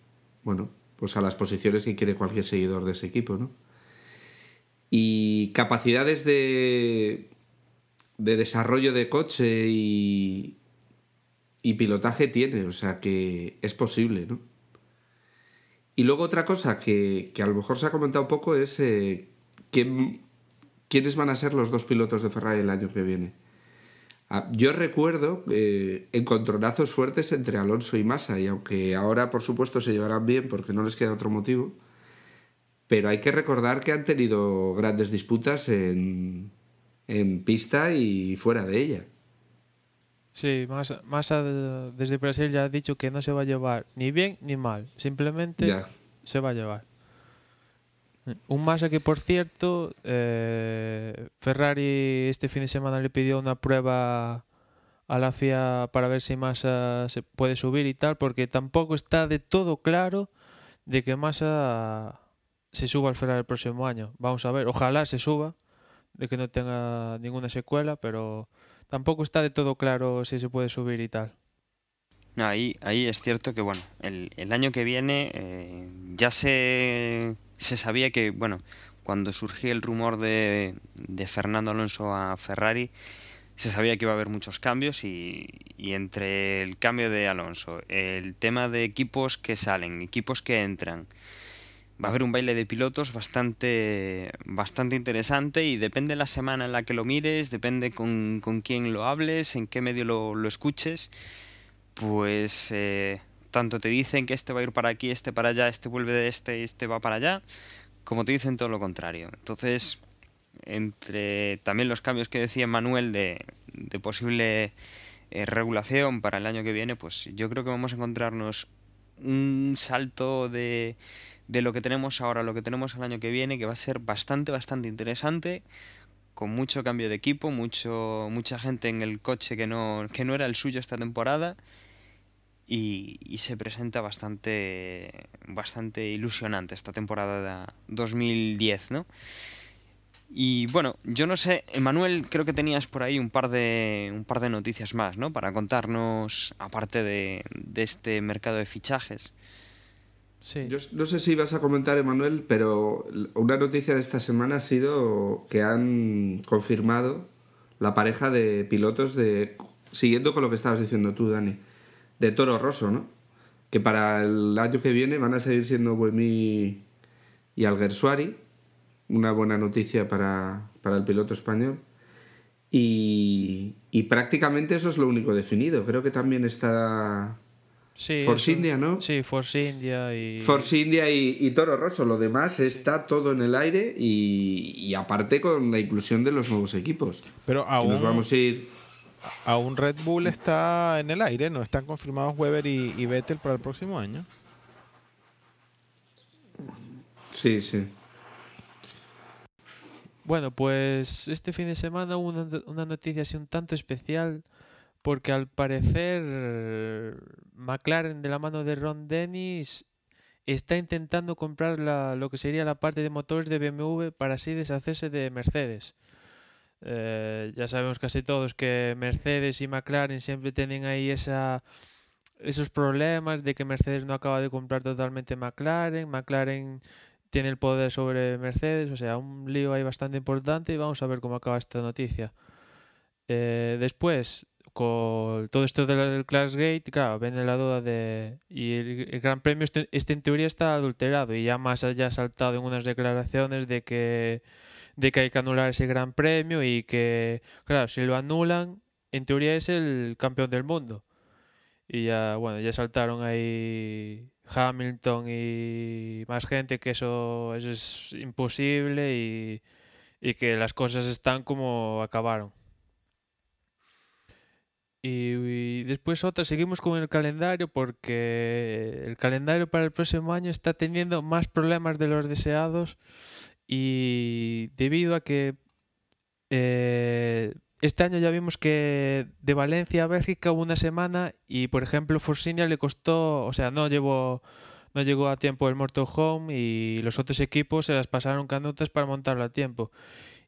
bueno, pues a las posiciones que quiere cualquier seguidor de ese equipo, ¿no? Y capacidades de, de desarrollo de coche y, y pilotaje tiene, o sea que es posible, ¿no? Y luego otra cosa que, que a lo mejor se ha comentado un poco es eh, quién, quiénes van a ser los dos pilotos de Ferrari el año que viene. Ah, Yo recuerdo eh, encontronazos fuertes entre Alonso y Massa, y aunque ahora por supuesto se llevarán bien porque no les queda otro motivo, pero hay que recordar que han tenido grandes disputas en, en pista y fuera de ella. Sí, Massa, Massa de- desde Brasil ya ha dicho que no se va a llevar ni bien ni mal. Simplemente Ya. se va a llevar. Un Massa que, por cierto, eh, Ferrari este fin de semana le pidió una prueba a la FIA para ver si Massa se puede subir y tal, porque tampoco está de todo claro de que Massa se suba al Ferrari el próximo año. Vamos a ver, ojalá se suba, de que no tenga ninguna secuela, pero tampoco está de todo claro si se puede subir y tal. No, ahí, ahí es cierto que, bueno, el, el año que viene eh, ya se, se sabía que, bueno, cuando surgía el rumor de, de Fernando Alonso a Ferrari, se sabía que iba a haber muchos cambios y, y entre el cambio de Alonso, el tema de equipos que salen, equipos que entran, va a haber un baile de pilotos bastante, bastante interesante y depende la semana en la que lo mires, depende con, con quién lo hables, en qué medio lo, lo escuches pues eh, tanto te dicen que este va a ir para aquí, este para allá, este vuelve de este, este va para allá, como te dicen todo lo contrario. Entonces, entre también los cambios que decía Manuel de, de posible eh, regulación para el año que viene, pues yo creo que vamos a encontrarnos un salto de, de lo que tenemos ahora lo que tenemos el año que viene, que va a ser bastante, bastante interesante con mucho cambio de equipo, mucho, mucha gente en el coche que no, que no era el suyo esta temporada y, y se presenta bastante, bastante ilusionante esta temporada 2010, ¿no? Y bueno, yo no sé, Emanuel, creo que tenías por ahí un par de, un par de noticias más, ¿no? Para contarnos, aparte de, de este mercado de fichajes. Sí. Yo no sé si ibas a comentar, Emanuel, pero una noticia de esta semana ha sido que han confirmado la pareja de pilotos de. Siguiendo con lo que estabas diciendo tú, Dani, de Toro Rosso, ¿no? Que para el año que viene van a seguir siendo Buemi y Alguersuari. Una buena noticia para, para el piloto español. Y, y prácticamente eso es lo único definido. Creo que también está Sí, Force eso- India, ¿no? Sí, Force India y... Force India y, y Toro Rosso. Lo demás está todo en el aire y, y aparte con la inclusión de los nuevos equipos. Pero Que aún, nos vamos a ir. Aún Red Bull está en el aire, ¿no? Están confirmados Weber y, y Vettel para el próximo año. Sí, sí. Bueno, pues este fin de semana hubo una, una noticia así un tanto especial porque al parecer McLaren de la mano de Ron Dennis está intentando comprar la- lo que sería la parte de motores de BMW para así deshacerse de Mercedes. Eh, ya sabemos casi todos que Mercedes y McLaren siempre tienen ahí esa, esos problemas de que Mercedes no acaba de comprar totalmente McLaren, McLaren tiene el poder sobre Mercedes, o sea, un lío ahí bastante importante y vamos a ver cómo acaba esta noticia. Eh, después, con todo esto del Classgate, claro, viene la duda de... Y el, Gran Premio este, este en teoría está adulterado y ya más allá ha saltado en unas declaraciones de que, de que hay que anular ese Gran Premio y que, claro, si lo anulan, en teoría es el campeón del mundo. Y ya, bueno, ya saltaron ahí Hamilton y más gente que eso, eso es imposible y, y que las cosas están como acabaron. Y, y después otra, seguimos con el calendario porque el calendario para el próximo año está teniendo más problemas de los deseados y debido a que eh, este año ya vimos que de Valencia a Bélgica hubo una semana y por ejemplo Forcinia le costó, o sea, no llevó no llegó a tiempo el motorhome y los otros equipos se las pasaron canutas para montarlo a tiempo.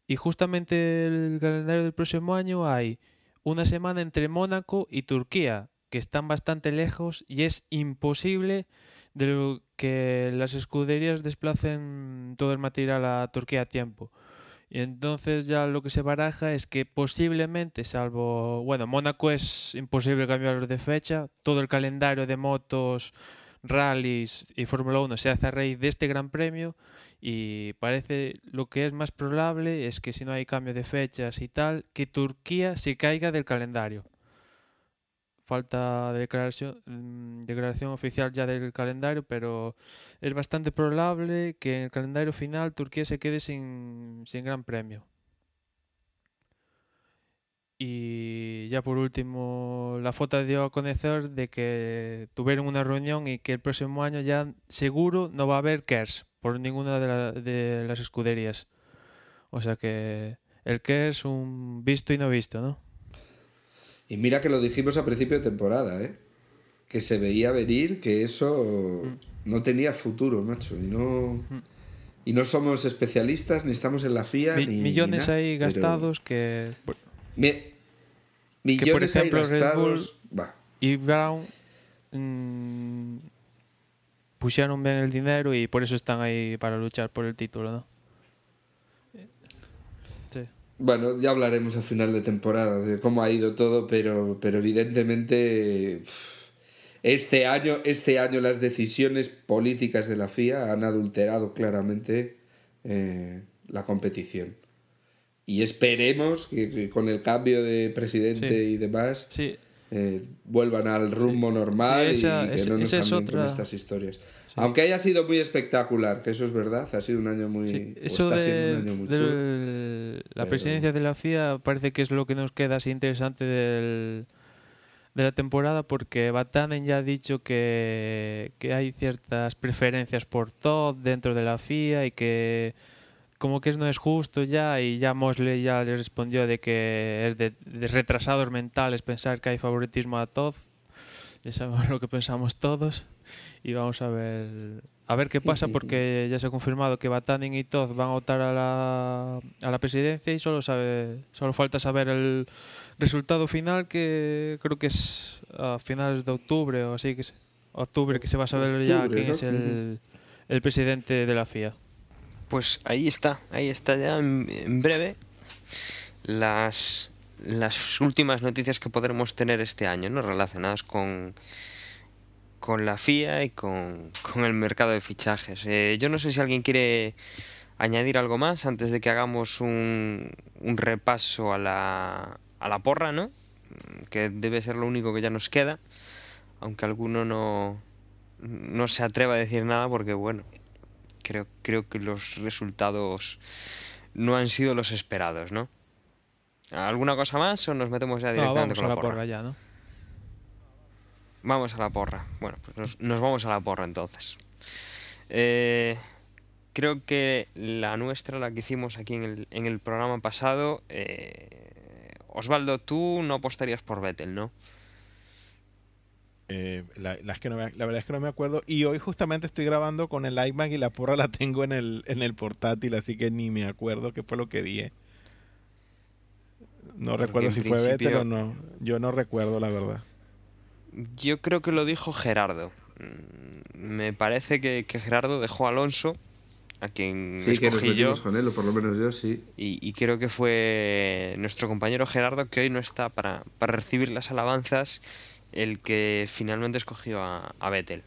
Y justamente el calendario del próximo año hay una semana entre Mónaco y Turquía, que están bastante lejos y es imposible de lo que las escuderías desplacen todo el material a Turquía a tiempo. Y entonces ya lo que se baraja es que posiblemente, salvo, bueno, Mónaco es imposible cambiar de fecha, todo el calendario de motos, rallies y Fórmula 1 se hace a raíz de este Gran Premio y parece lo que es más probable es que si no hay cambio de fechas y tal, que Turquía se caiga del calendario falta de declaración, mm, declaración oficial ya del calendario, pero es bastante probable que en el calendario final Turquía se quede sin, sin gran premio. Y ya por último, la foto dio a conocer de que tuvieron una reunión y que el próximo año ya seguro no va a haber KERS por ninguna de, la- de las escuderías. O sea que el KERS un visto y no visto, ¿no? Y mira que lo dijimos a principio de temporada, ¿eh? Que se veía venir que eso no tenía futuro, macho. Y no, y no somos especialistas, ni estamos en la FIA. Mi- ni, millones ni pero- gastados que Mi- millones ejemplo, ahí Red gastados. Va. y Brown mm, pusieron bien el dinero y por eso están ahí para luchar por el título, ¿no? Bueno, ya hablaremos al final de temporada de cómo ha ido todo, pero, pero evidentemente este año, este año las decisiones políticas de la FIA han adulterado claramente eh, la competición. Y esperemos que, que con el cambio de presidente Sí. y demás Sí, eh, vuelvan al rumbo normal esa- y que no nos es otra- estas historias. Aunque haya sido muy espectacular, que eso es verdad, ha sido un año muy... sí. Eso está de, siendo un año muy chulo. del- la pero- presidencia de la FIA parece que es lo que nos queda así interesante del, de la temporada porque Batanen ya ha dicho que, que hay ciertas preferencias por todo dentro de la FIA y que como que no es justo ya y ya Mosley ya le respondió de que es de, de retrasados mentales pensar que hay favoritismo a Todd. Ya sabemos lo que pensamos todos y vamos a ver a ver qué pasa porque ya se ha confirmado que Batanen y Todd van a votar a la, a la presidencia y solo sabe solo falta saber el resultado final que creo que es a finales de octubre o así que se- octubre que se va a saber ya quién es el, el presidente de la FIA. Pues ahí está, ahí está ya en, en breve las, las últimas noticias que podremos tener este año, ¿no? Relacionadas con, con la FIA y con, con el mercado de fichajes. Eh, yo no sé si alguien quiere añadir algo más antes de que hagamos un, un repaso a la, a la porra, ¿no? Que debe ser lo único que ya nos queda, aunque alguno no, no se atreva a decir nada porque, bueno, creo, creo que los resultados no han sido los esperados, ¿no? ¿Alguna cosa más o nos metemos ya No, directamente vamos con a la, la porra? porra ya, ¿no? Vamos a la porra. Bueno, pues nos, nos vamos a la porra entonces. Eh, creo que la nuestra, la que hicimos aquí en el, en el programa pasado, eh, Osvaldo, tú no apostarías por Vettel, ¿no? Eh, la, la es que no me- la verdad es que no me acuerdo. Y hoy justamente estoy grabando con el iMac y la porra la tengo en el, en el portátil, así que ni me acuerdo qué fue lo que dije. No recuerdo si fue Vettel o no. Yo no recuerdo, la verdad. Yo creo que lo dijo Gerardo. Mm, Me parece que, que Gerardo dejó a Alonso, a quien Sí, que escogí yo, con él, o por lo menos yo sí. y, y creo que fue nuestro compañero Gerardo, que hoy no está para, para recibir las alabanzas, el que finalmente escogió a, a Vettel.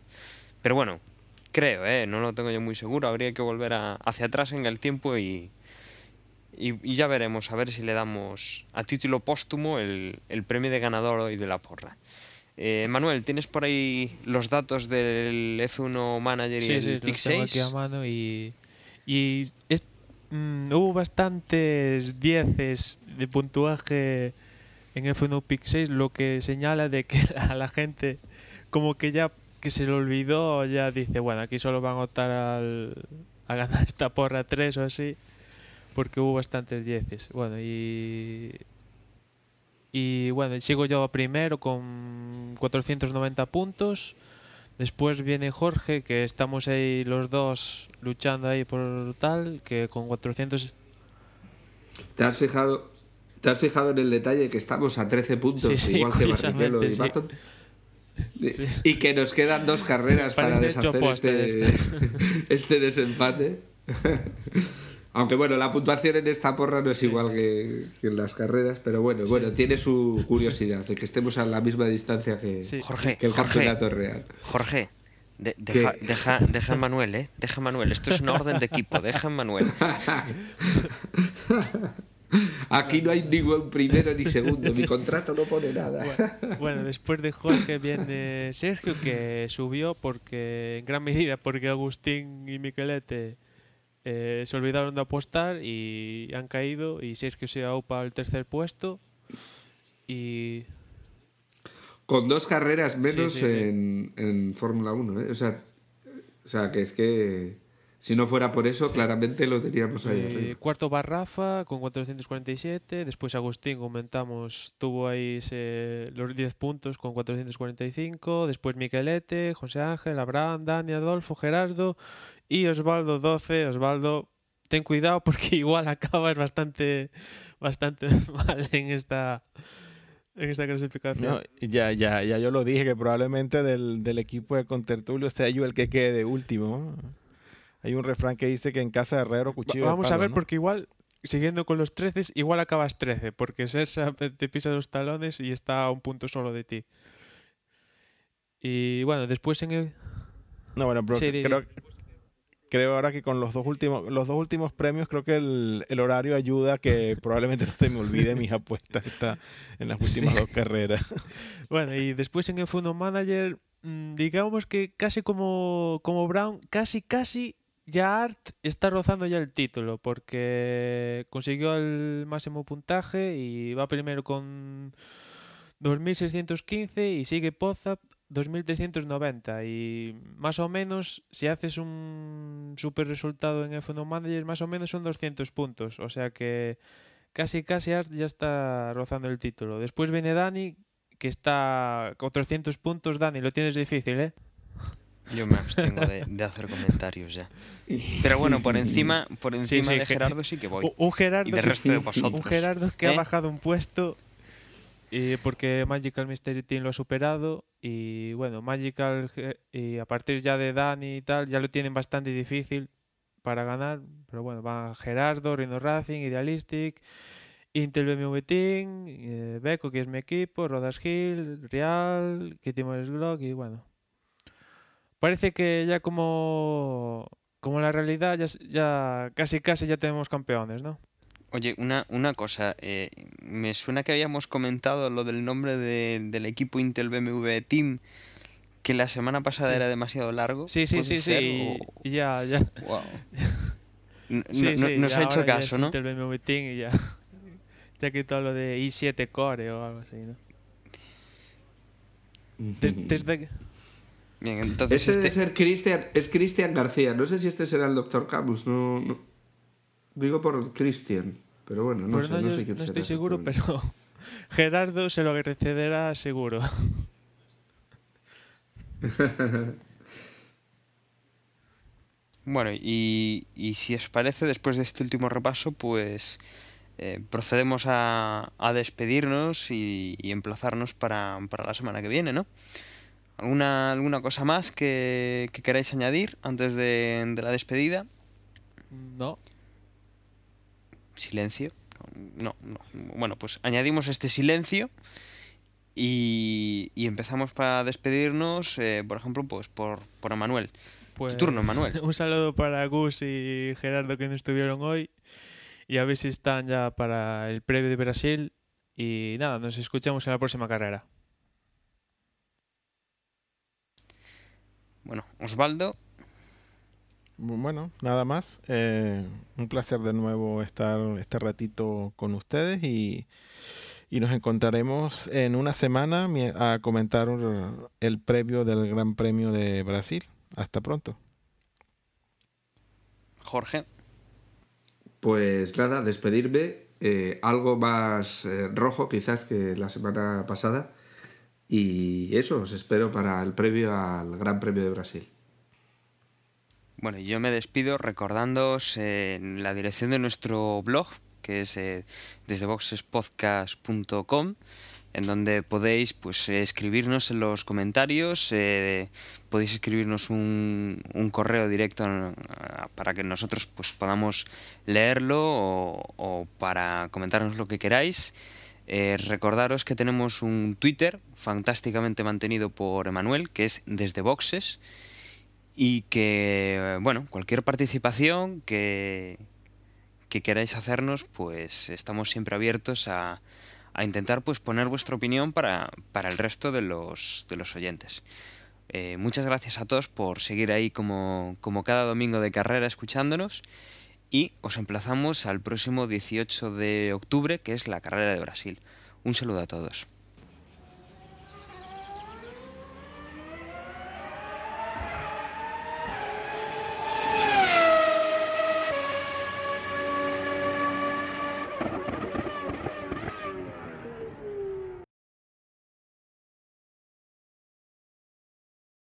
Pero bueno, creo, ¿eh? no lo tengo yo muy seguro, habría que volver a- hacia atrás en el tiempo y, y, y ya veremos, a ver si le damos a título póstumo el, el premio de ganador hoy de la porra. Eh, Manuel, ¿tienes por ahí los datos del F1 Manager y Sí, el sí, Pick los tengo 6? aquí a mano y, y es- mm, hubo bastantes dieces de puntuaje en F1 Pick 6, lo que señala de que a la gente como que ya que se le olvidó, ya dice, bueno, aquí solo van a votar al, a ganar esta porra 3 o así, porque hubo bastantes dieces. Bueno, y... Y bueno, sigo yo primero con 490 puntos. Después viene Jorge, que estamos ahí los dos luchando ahí por tal, que con 400... ¿Te has fijado, te has fijado en el detalle que estamos a 13 puntos, Sí, sí, igual que Barrichello y sí. Baton? Y que nos quedan dos carreras para deshacer este, este desempate. Aunque bueno, la puntuación en esta porra no es igual que, que en las carreras, pero bueno, bueno, tiene su curiosidad de que estemos a la misma distancia que, Sí. Jorge, que el Jorge, campeonato real. Jorge, de- deja, deja, deja a Manuel, ¿eh? Deja a Manuel. Esto es una orden de equipo. Deja a Manuel. Aquí no hay ningún primero ni segundo, mi contrato no pone nada. Bueno, bueno, después de Jorge viene Sergio, que subió porque, en gran medida, porque Agustín y Miquelete eh, se olvidaron de apostar y han caído. Y Sergio se ha para el tercer puesto. Y Con dos carreras menos Sí, sí, sí. en, en Fórmula 1, ¿eh? O sea, o sea, que es que si no fuera por eso, claramente lo teníamos ahí eh, cuarto va Rafa con 447. Después Agustín aumentamos, tuvo ahí ese- los 10 puntos con 445. Después Miquelete, José Ángel, Abraham, Dani, Adolfo, Gerardo y Osvaldo 12. Osvaldo, ten cuidado porque igual acabas bastante, bastante mal en esta, en esta clasificación. No, ya, ya, ya yo lo dije, que probablemente del, del equipo de Contertulio sea yo el que quede de último. Hay un refrán que dice que en casa de herrero Va- cuchillo de Vamos a ver, ¿no? porque igual, siguiendo con los 13, igual acabas 13, porque César te pisa los talones y está a un punto solo de ti. Y bueno, después en el... No, bueno, pero Sí, creo, creo ahora que con los dos últimos, los dos últimos premios, creo que el, el horario ayuda que probablemente no se me olvide mis apuestas esta- en las últimas Sí. dos carreras. Bueno, y después en el Fundo Manager, mm, digamos que casi como, como Brown, casi, casi ya Art está rozando ya el título, porque consiguió el máximo puntaje y va primero con 2615 y sigue Pozap 2390 y más o menos si haces un super resultado en F1 Manager más o menos son 200 puntos o sea que casi casi ya está rozando el título después viene Dani que está con 300 puntos Dani lo tienes difícil ¿eh? Yo me abstengo de, de hacer comentarios ya. Pero bueno, por encima, por encima sí, de Gerardo sí que voy. Un- un Gerardo Y del resto de un vosotros. Gerardo que ha ¿eh? bajado un puesto eh, porque Magical Mystery Team lo ha superado y bueno, Magical Ge- y a partir ya de Dani y tal ya lo tienen bastante difícil para ganar, pero bueno, van Gerardo, Rhino Racing, Idealistic, Intel BMW Team, eh, Beco que es mi equipo, Rodas Hill, Real, Kitty Glock y bueno. Parece que ya como como la realidad ya casi casi ya tenemos campeones, ¿no? Oye, una, una cosa, eh, me suena que habíamos comentado lo del nombre de- del equipo Intel BMW Team, que la semana pasada Sí. era demasiado largo. Sí, sí, ¿Puede sí, ser? sí. O- ya, ya. Wow. No, Sí, no- no- sí, nos ya ha hecho caso, ¿no? Intel BMW Team y ya. Ya quitó lo de i7 Core o algo así, ¿no? Des- Desde, Bien, entonces Ese debe este, ser Cristian, es Cristian García. No sé si este será el doctor Camus, no, no. Digo por Cristian, pero bueno, no sé, no, sé quién no será estoy seguro, pero Gerardo se lo concederá seguro. Bueno, y, y si os parece, después de este último repaso, pues eh, procedemos a, a despedirnos y, y emplazarnos para, para la semana que viene, ¿no? ¿Alguna, alguna cosa más que, que queráis añadir antes de, de la despedida? No. Silencio. No, no. Bueno, pues añadimos este silencio y, y empezamos para despedirnos, eh, por ejemplo, pues por, por Emanuel. Pues, turno, Manuel. Un saludo para Gus y Gerardo que no estuvieron hoy. Y a ver si están ya para el previo de Brasil. Y nada, nos escuchamos en la próxima carrera. Bueno, Osvaldo, Bueno, nada más. Eh, un placer de nuevo estar este ratito con ustedes y, y nos encontraremos en una semana a comentar el previo del Gran Premio de Brasil. Hasta pronto. Jorge. Pues nada, despedirme. eh, algo más eh, rojo quizás que la semana pasada. Y eso, os espero para el previo al Gran Premio de Brasil. Bueno, yo me despido recordándoos eh, la dirección de nuestro blog, que es eh, desde boxespodcast.com en donde podéis pues escribirnos en los comentarios, eh, podéis escribirnos un, un correo directo eh, para que nosotros pues podamos leerlo o, o para comentarnos lo que queráis. Eh, recordaros que tenemos un Twitter fantásticamente mantenido por Emanuel, que es desde boxes, y que, bueno, cualquier participación que, que queráis hacernos, pues estamos siempre abiertos a, a intentar pues poner vuestra opinión para, para el resto de los, de los oyentes. Eh, muchas gracias a todos por seguir ahí como, como cada domingo de carrera escuchándonos y os emplazamos al próximo 18 de octubre, que es la carrera de Brasil. Un saludo a todos.